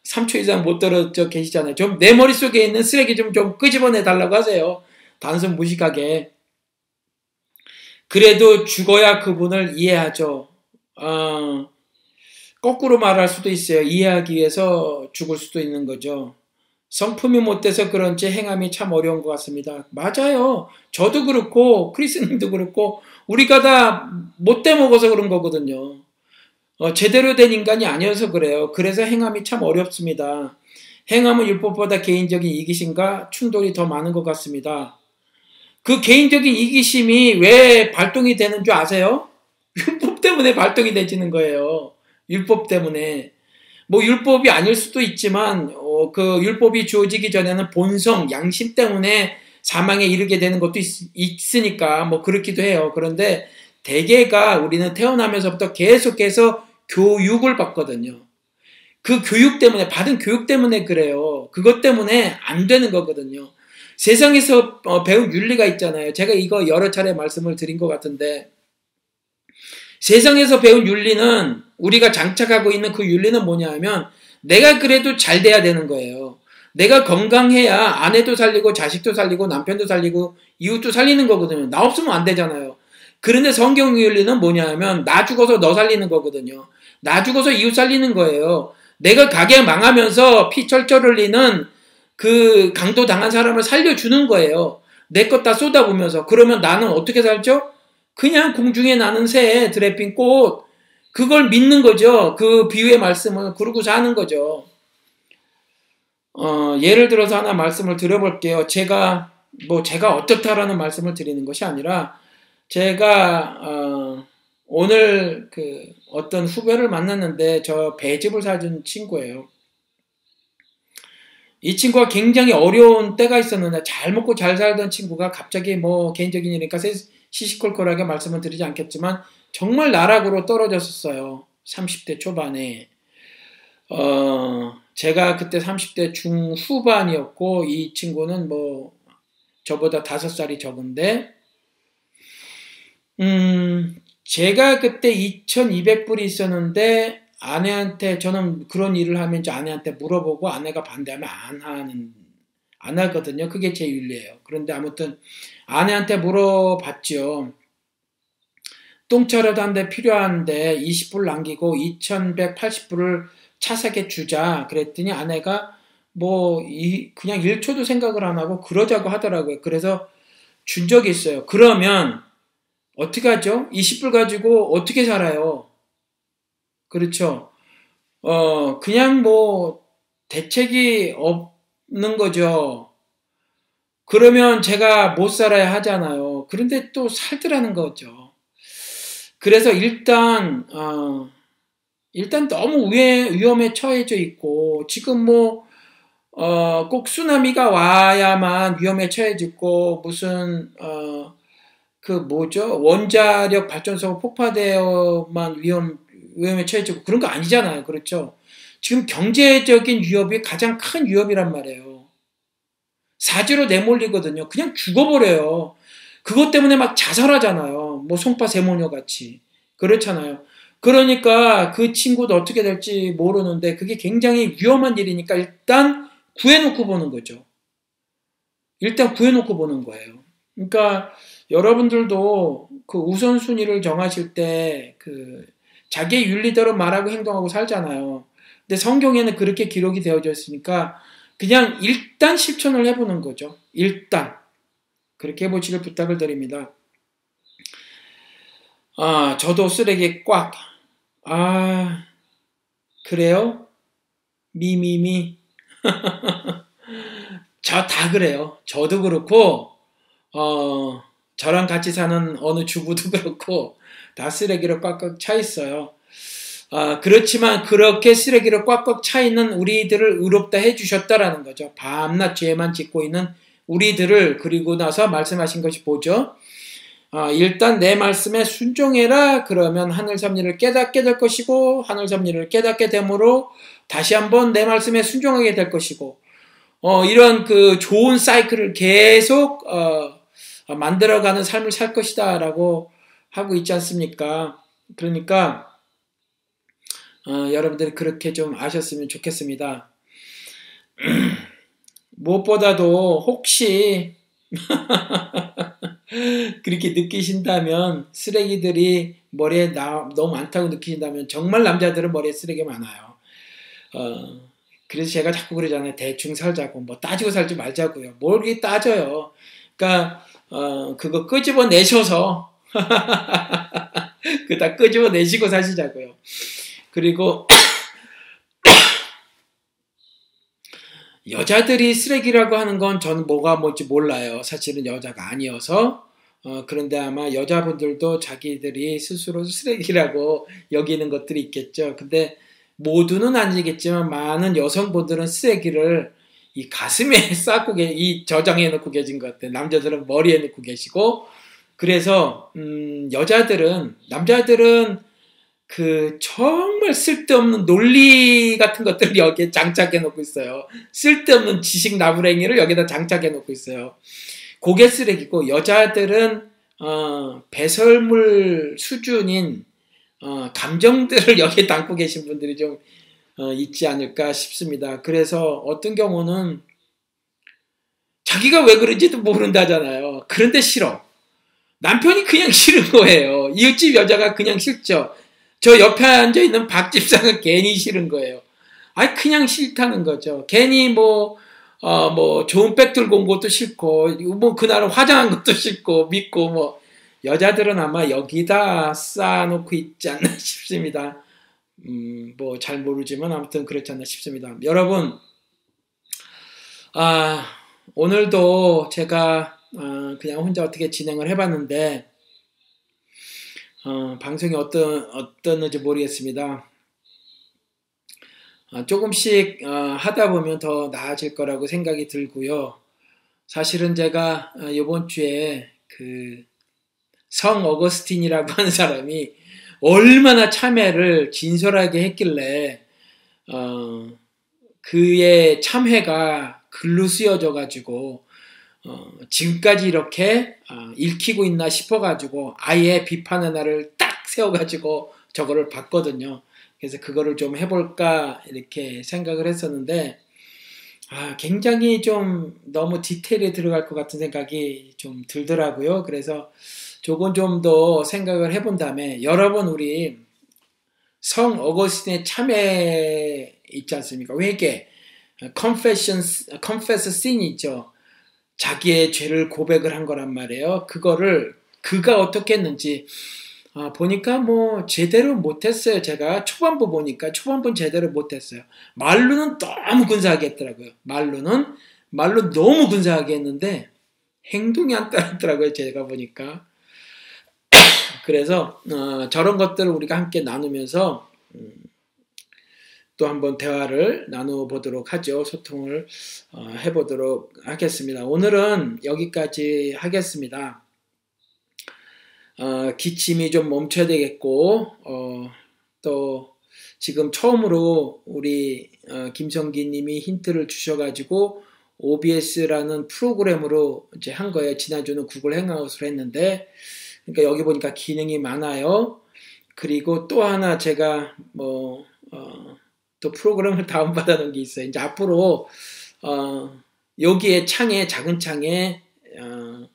3초 이상 못 들어져 계시잖아요. 좀 내 머릿속에 있는 쓰레기 좀, 좀 끄집어내 달라고 하세요. 단순 무식하게. 그래도 죽어야 그분을 이해하죠. 어, 거꾸로 말할 수도 있어요. 이해하기 위해서 죽을 수도 있는 거죠. 성품이 못돼서 그런지 행함이 참 어려운 것 같습니다. 맞아요. 저도 그렇고 크리스님도 그렇고 우리가 다 못돼 먹어서 그런 거거든요. 어, 제대로 된 인간이 아니어서 그래요. 그래서 행함이 참 어렵습니다. 행함은 율법보다 개인적인 이기심과 충돌이 더 많은 것 같습니다. 그 개인적인 이기심이 왜 발동이 되는 줄 아세요? 율법 때문에 발동이 되지는 거예요. 율법 때문에. 뭐 율법이 아닐 수도 있지만 어, 그 율법이 주어지기 전에는 본성, 양심 때문에 사망에 이르게 되는 것도 있, 으니까뭐 그렇기도 해요. 그런데 대개가 우리는 태어나면서부터 계속해서 교육을 받거든요. 그 교육 때문에 받은 교육 때문에 그래요. 그것 때문에 안 되는 거거든요. 세상에서 어, 배운 윤리가 있잖아요. 제가 이거 여러 차례 말씀을 드린 것 같은데 세상에서 배운 윤리는 우리가 장착하고 있는 그 윤리는 뭐냐 하면 내가 그래도 잘 돼야 되는 거예요. 내가 건강해야 아내도 살리고 자식도 살리고 남편도 살리고 이웃도 살리는 거거든요. 나 없으면 안 되잖아요. 그런데 성경 윤리는 뭐냐 하면 나 죽어서 너 살리는 거거든요. 나 죽어서 이웃 살리는 거예요. 내가 가게 망하면서 피 철철 흘리는 그 강도 당한 사람을 살려주는 거예요. 내 것 다 쏟아부면서. 그러면 나는 어떻게 살죠? 그냥 공중에 나는 새, 드레핀 꽃, 그걸 믿는 거죠. 그 비유의 말씀을 그러고 사는 거죠. 어, 예를 들어서 하나 말씀을 드려볼게요. 제가, 뭐, 제가 어떻다라는 말씀을 드리는 것이 아니라, 제가, 어, 오늘 그 어떤 후배를 만났는데, 저 배집을 사준 친구예요. 이 친구가 굉장히 어려운 때가 있었는데, 잘 먹고 잘 살던 친구가 갑자기 뭐, 개인적인 일이니까 시시콜콜하게 말씀을 드리지 않겠지만, 정말 나락으로 떨어졌었어요. 30대 초반에. 어, 제가 그때 30대 중후반이었고, 이 친구는 뭐, 저보다 5살이 적은데, 음, 제가 그때 2200불이 있었는데, 아내한테, 저는 그런 일을 하면 아내한테 물어보고 아내가 반대하면 안 하는, 안 하거든요. 그게 제 윤리예요. 그런데 아무튼, 아내한테 물어봤죠. 똥차려도 한 대 필요한데 20불 남기고 2180불을 차삭에 주자. 그랬더니 아내가 뭐, 이, 그냥 1초도 생각을 안 하고 그러자고 하더라고요. 그래서 준 적이 있어요. 그러면 어떻게 하죠? 20불 가지고 어떻게 살아요? 그렇죠. 어, 그냥 뭐, 대책이 없는 거죠. 그러면 제가 못 살아야 하잖아요. 그런데 또 살더라는 거죠. 그래서 일단 어, 일단 너무 위에, 위험에 처해져 있고 지금 뭐 어, 꼭 쓰나미가 와야만 위험에 처해져 있고 무슨 어, 그 뭐죠 원자력 발전소가 폭파되어만 위험 위험에 처해지고 그런 거 아니잖아요. 그렇죠? 지금 경제적인 위협이 가장 큰 위협이란 말이에요. 사지로 내몰리거든요. 그냥 죽어버려요. 그것 때문에 막 자살하잖아요. 뭐 송파 세모녀 같이. 그렇잖아요. 그러니까 그 친구도 어떻게 될지 모르는데 그게 굉장히 위험한 일이니까 일단 구해놓고 보는 거죠. 일단 구해놓고 보는 거예요. 그러니까 여러분들도 그 우선순위를 정하실 때 그 자기의 윤리대로 말하고 행동하고 살잖아요. 근데 성경에는 그렇게 기록이 되어져 있으니까 그냥 일단 실천을 해보는 거죠. 일단. 그렇게 해보시길 부탁을 드립니다. 아, 저도 쓰레기 꽉. 아, 그래요? 미미미. 저 다 그래요. 저도 그렇고, 어, 저랑 같이 사는 어느 주부도 그렇고, 다 쓰레기로 꽉꽉 차 있어요. 아, 그렇지만 그렇게 쓰레기로 꽉꽉 차 있는 우리들을 의롭다 해 주셨다라는 거죠. 밤낮 죄만 짓고 있는 우리들을 그리고 나서 말씀하신 것이 보죠. 아, 일단 내 말씀에 순종해라. 그러면 하늘 섭리를 깨닫게 될 것이고 하늘 섭리를 깨닫게 되므로 다시 한번 내 말씀에 순종하게 될 것이고 어, 이런 그 좋은 사이클을 계속 어, 만들어가는 삶을 살 것이다라고 하고 있지 않습니까? 그러니까 어, 여러분들이 그렇게 좀 아셨으면 좋겠습니다. 무엇보다도 혹시 그렇게 느끼신다면 쓰레기들이 머리에 나, 너무 많다고 느끼신다면 정말 남자들은 머리에 쓰레기 많아요. 어, 그래서 제가 자꾸 그러잖아요. 대충 살자고 뭐 따지고 살지 말자고요. 뭘 그렇게 따져요. 그러니까 어, 그거 끄집어 내셔서 그다 끄집어 내시고 사시자고요. 그리고 여자들이 쓰레기라고 하는 건 저는 뭐가 뭔지 몰라요. 사실은 여자가 아니어서. 어, 그런데 아마 여자분들도 자기들이 스스로 쓰레기라고 여기는 것들이 있겠죠. 근데 모두는 아니겠지만 많은 여성분들은 쓰레기를 이 가슴에 쌓고 계, 이 저장해 놓고 계신 것 같아요. 남자들은 머리에 놓고 계시고, 그래서, 음, 여자들은, 남자들은 그 정말 쓸데없는 논리 같은 것들을 여기에 장착해 놓고 있어요. 쓸데없는 지식 나부랭이를 여기다 장착해 놓고 있어요. 고개 쓰레기고 여자들은 어, 배설물 수준인 어, 감정들을 여기에 담고 계신 분들이 좀 어, 있지 않을까 싶습니다. 그래서 어떤 경우는 자기가 왜 그런지도 모른다잖아요. 그런데 싫어. 남편이 그냥 싫은 거예요. 이웃집 여자가 그냥 싫죠. 저 옆에 앉아 있는 박 집사가 괜히 싫은 거예요. 아니 그냥 싫다는 거죠. 괜히 뭐 어, 뭐, 좋은 백 들고 온 것도 싫고, 뭐, 그날은 화장한 것도 싫고, 믿고, 뭐, 여자들은 아마 여기다 쌓아놓고 있지 않나 싶습니다. 음, 뭐, 잘 모르지만 아무튼 그렇지 않나 싶습니다. 여러분, 아, 오늘도 제가, 아, 그냥 혼자 어떻게 진행을 해봤는데, 어, 방송이 어떤, 어떻는지 모르겠습니다. 어, 조금씩 어, 하다 보면 더 나아질 거라고 생각이 들고요. 사실은 제가 어, 이번 주에 그 성 어거스틴이라고 하는 사람이 얼마나 참회를 진솔하게 했길래 어, 그의 참회가 글로 쓰여져 가지고 어, 지금까지 이렇게 어, 읽히고 있나 싶어 가지고 아예 비판의 날을 딱 세워 가지고 저거를 봤거든요. 그래서 그거를 좀 해볼까 이렇게 생각을 했었는데 아, 굉장히 좀 너무 디테일에 들어갈 것 같은 생각이 좀 들더라고요. 그래서 조금 좀 더 생각을 해본 다음에 여러분 우리 성 어거스틴의 참회 있지 않습니까? 회개, confession, confess sin 있죠. 자기의 죄를 고백을 한 거란 말이에요. 그거를 그가 어떻게 했는지 아, 보니까 뭐 제대로 못했어요. 제가 초반부 보니까 초반부는 제대로 못했어요. 말로는 너무 근사하게 했더라고요. 말로는 말로 너무 근사하게 했는데 행동이 안 따랐더라고요. 제가 보니까 그래서 어, 저런 것들을 우리가 함께 나누면서 음, 또 한번 대화를 나누어 보도록 하죠. 소통을 어, 해보도록 하겠습니다. 오늘은 여기까지 하겠습니다. 어, 기침이 좀 멈춰야 되겠고 어, 또 지금 처음으로 우리 어, 김성기님이 힌트를 주셔가지고 OBS라는 프로그램으로 이제 한 거예요. 지난주는 구글 행아웃을 했는데 그러니까 여기 보니까 기능이 많아요. 그리고 또 하나 제가 뭐 어, 또 프로그램을 다운받아 놓은 게 있어요. 이제 앞으로 어, 여기에 창에 작은 창에 어,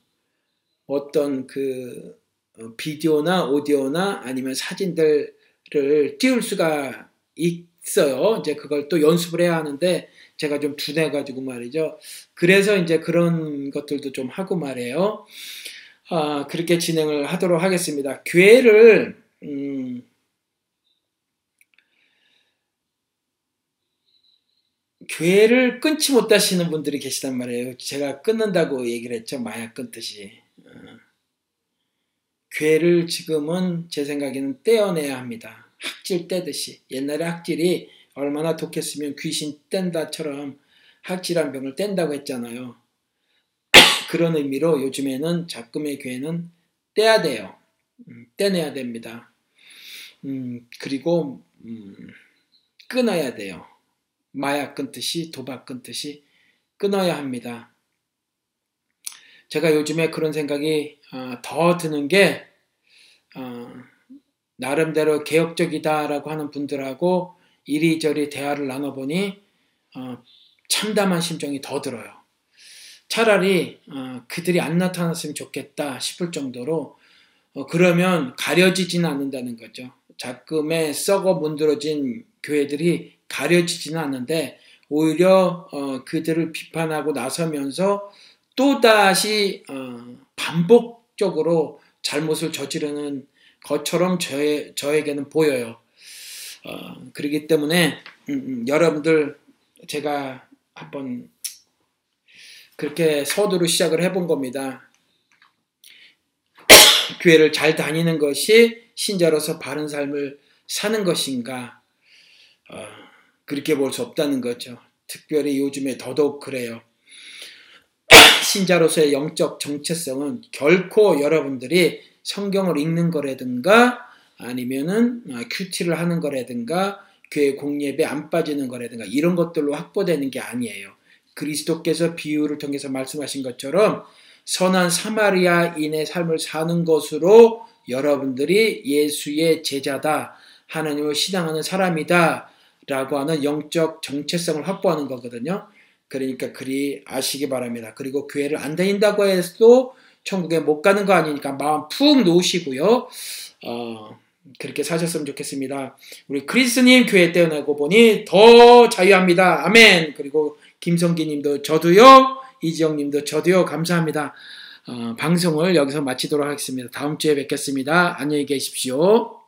어떤 그 어, 비디오나 오디오나 아니면 사진들을 띄울 수가 있어요. 이제 그걸 또 연습을 해야 하는데 제가 좀 둔해 가지고 말이죠. 그래서 이제 그런 것들도 좀 하고 말이에요. 아, 그렇게 진행을 하도록 하겠습니다. 교회를, 음, 교회를 끊지 못하시는 분들이 계시단 말이에요. 제가 끊는다고 얘기를 했죠. 마약 끊듯이. 괴를 지금은 제 생각에는 떼어내야 합니다. 학질 떼듯이. 옛날에 학질이 얼마나 독했으면 귀신 뗀다처럼 학질한 병을 뗀다고 했잖아요. 그런 의미로 요즘에는 작금의 괴는 떼야 돼요. 음, 떼내야 됩니다. 음, 그리고 음, 끊어야 돼요. 마약 끊듯이 도박 끊듯이 끊어야 합니다. 제가 요즘에 그런 생각이 어, 더 드는 게 어, 나름대로 개혁적이다라고 하는 분들하고 이리저리 대화를 나눠보니 어, 참담한 심정이 더 들어요. 차라리 그들이 안 나타났으면 좋겠다 싶을 정도로 그러면 가려지지는 않는다는 거죠. 작금에 썩어 문드러진 교회들이 가려지지는 않는데 오히려 그들을 비판하고 나서면서 또다시 어, 반복적으로 잘못을 저지르는 것처럼 저에, 저에게는 보여요. 어, 그렇기 때문에 음, 음, 여러분들 제가 한번 그렇게 서두로 시작을 해본 겁니다. 교회를 잘 다니는 것이 신자로서 바른 삶을 사는 것인가? 어, 그렇게 볼 수 없다는 거죠. 특별히 요즘에 더더욱 그래요. 신자로서의 영적 정체성은 결코 여러분들이 성경을 읽는 거라든가 아니면은 아, 큐티를 하는 거라든가 교회 공예배 안 빠지는 거라든가 이런 것들로 확보되는 게 아니에요. 그리스도께서 비유를 통해서 말씀하신 것처럼 선한 사마리아인의 삶을 사는 것으로 여러분들이 예수의 제자다. 하나님을 신앙하는 사람이다. 라고 하는 영적 정체성을 확보하는 거거든요. 그러니까 그리 아시기 바랍니다. 그리고 교회를 안 다닌다고 해도 천국에 못 가는 거 아니니까 마음 푹 놓으시고요. 어, 그렇게 사셨으면 좋겠습니다. 우리 크리스님 교회 떼어내고 보니 더 자유합니다. 아멘. 그리고 김성기님도 저도요. 이지영님도 저도요. 감사합니다. 어, 방송을 여기서 마치도록 하겠습니다. 다음 주에 뵙겠습니다. 안녕히 계십시오.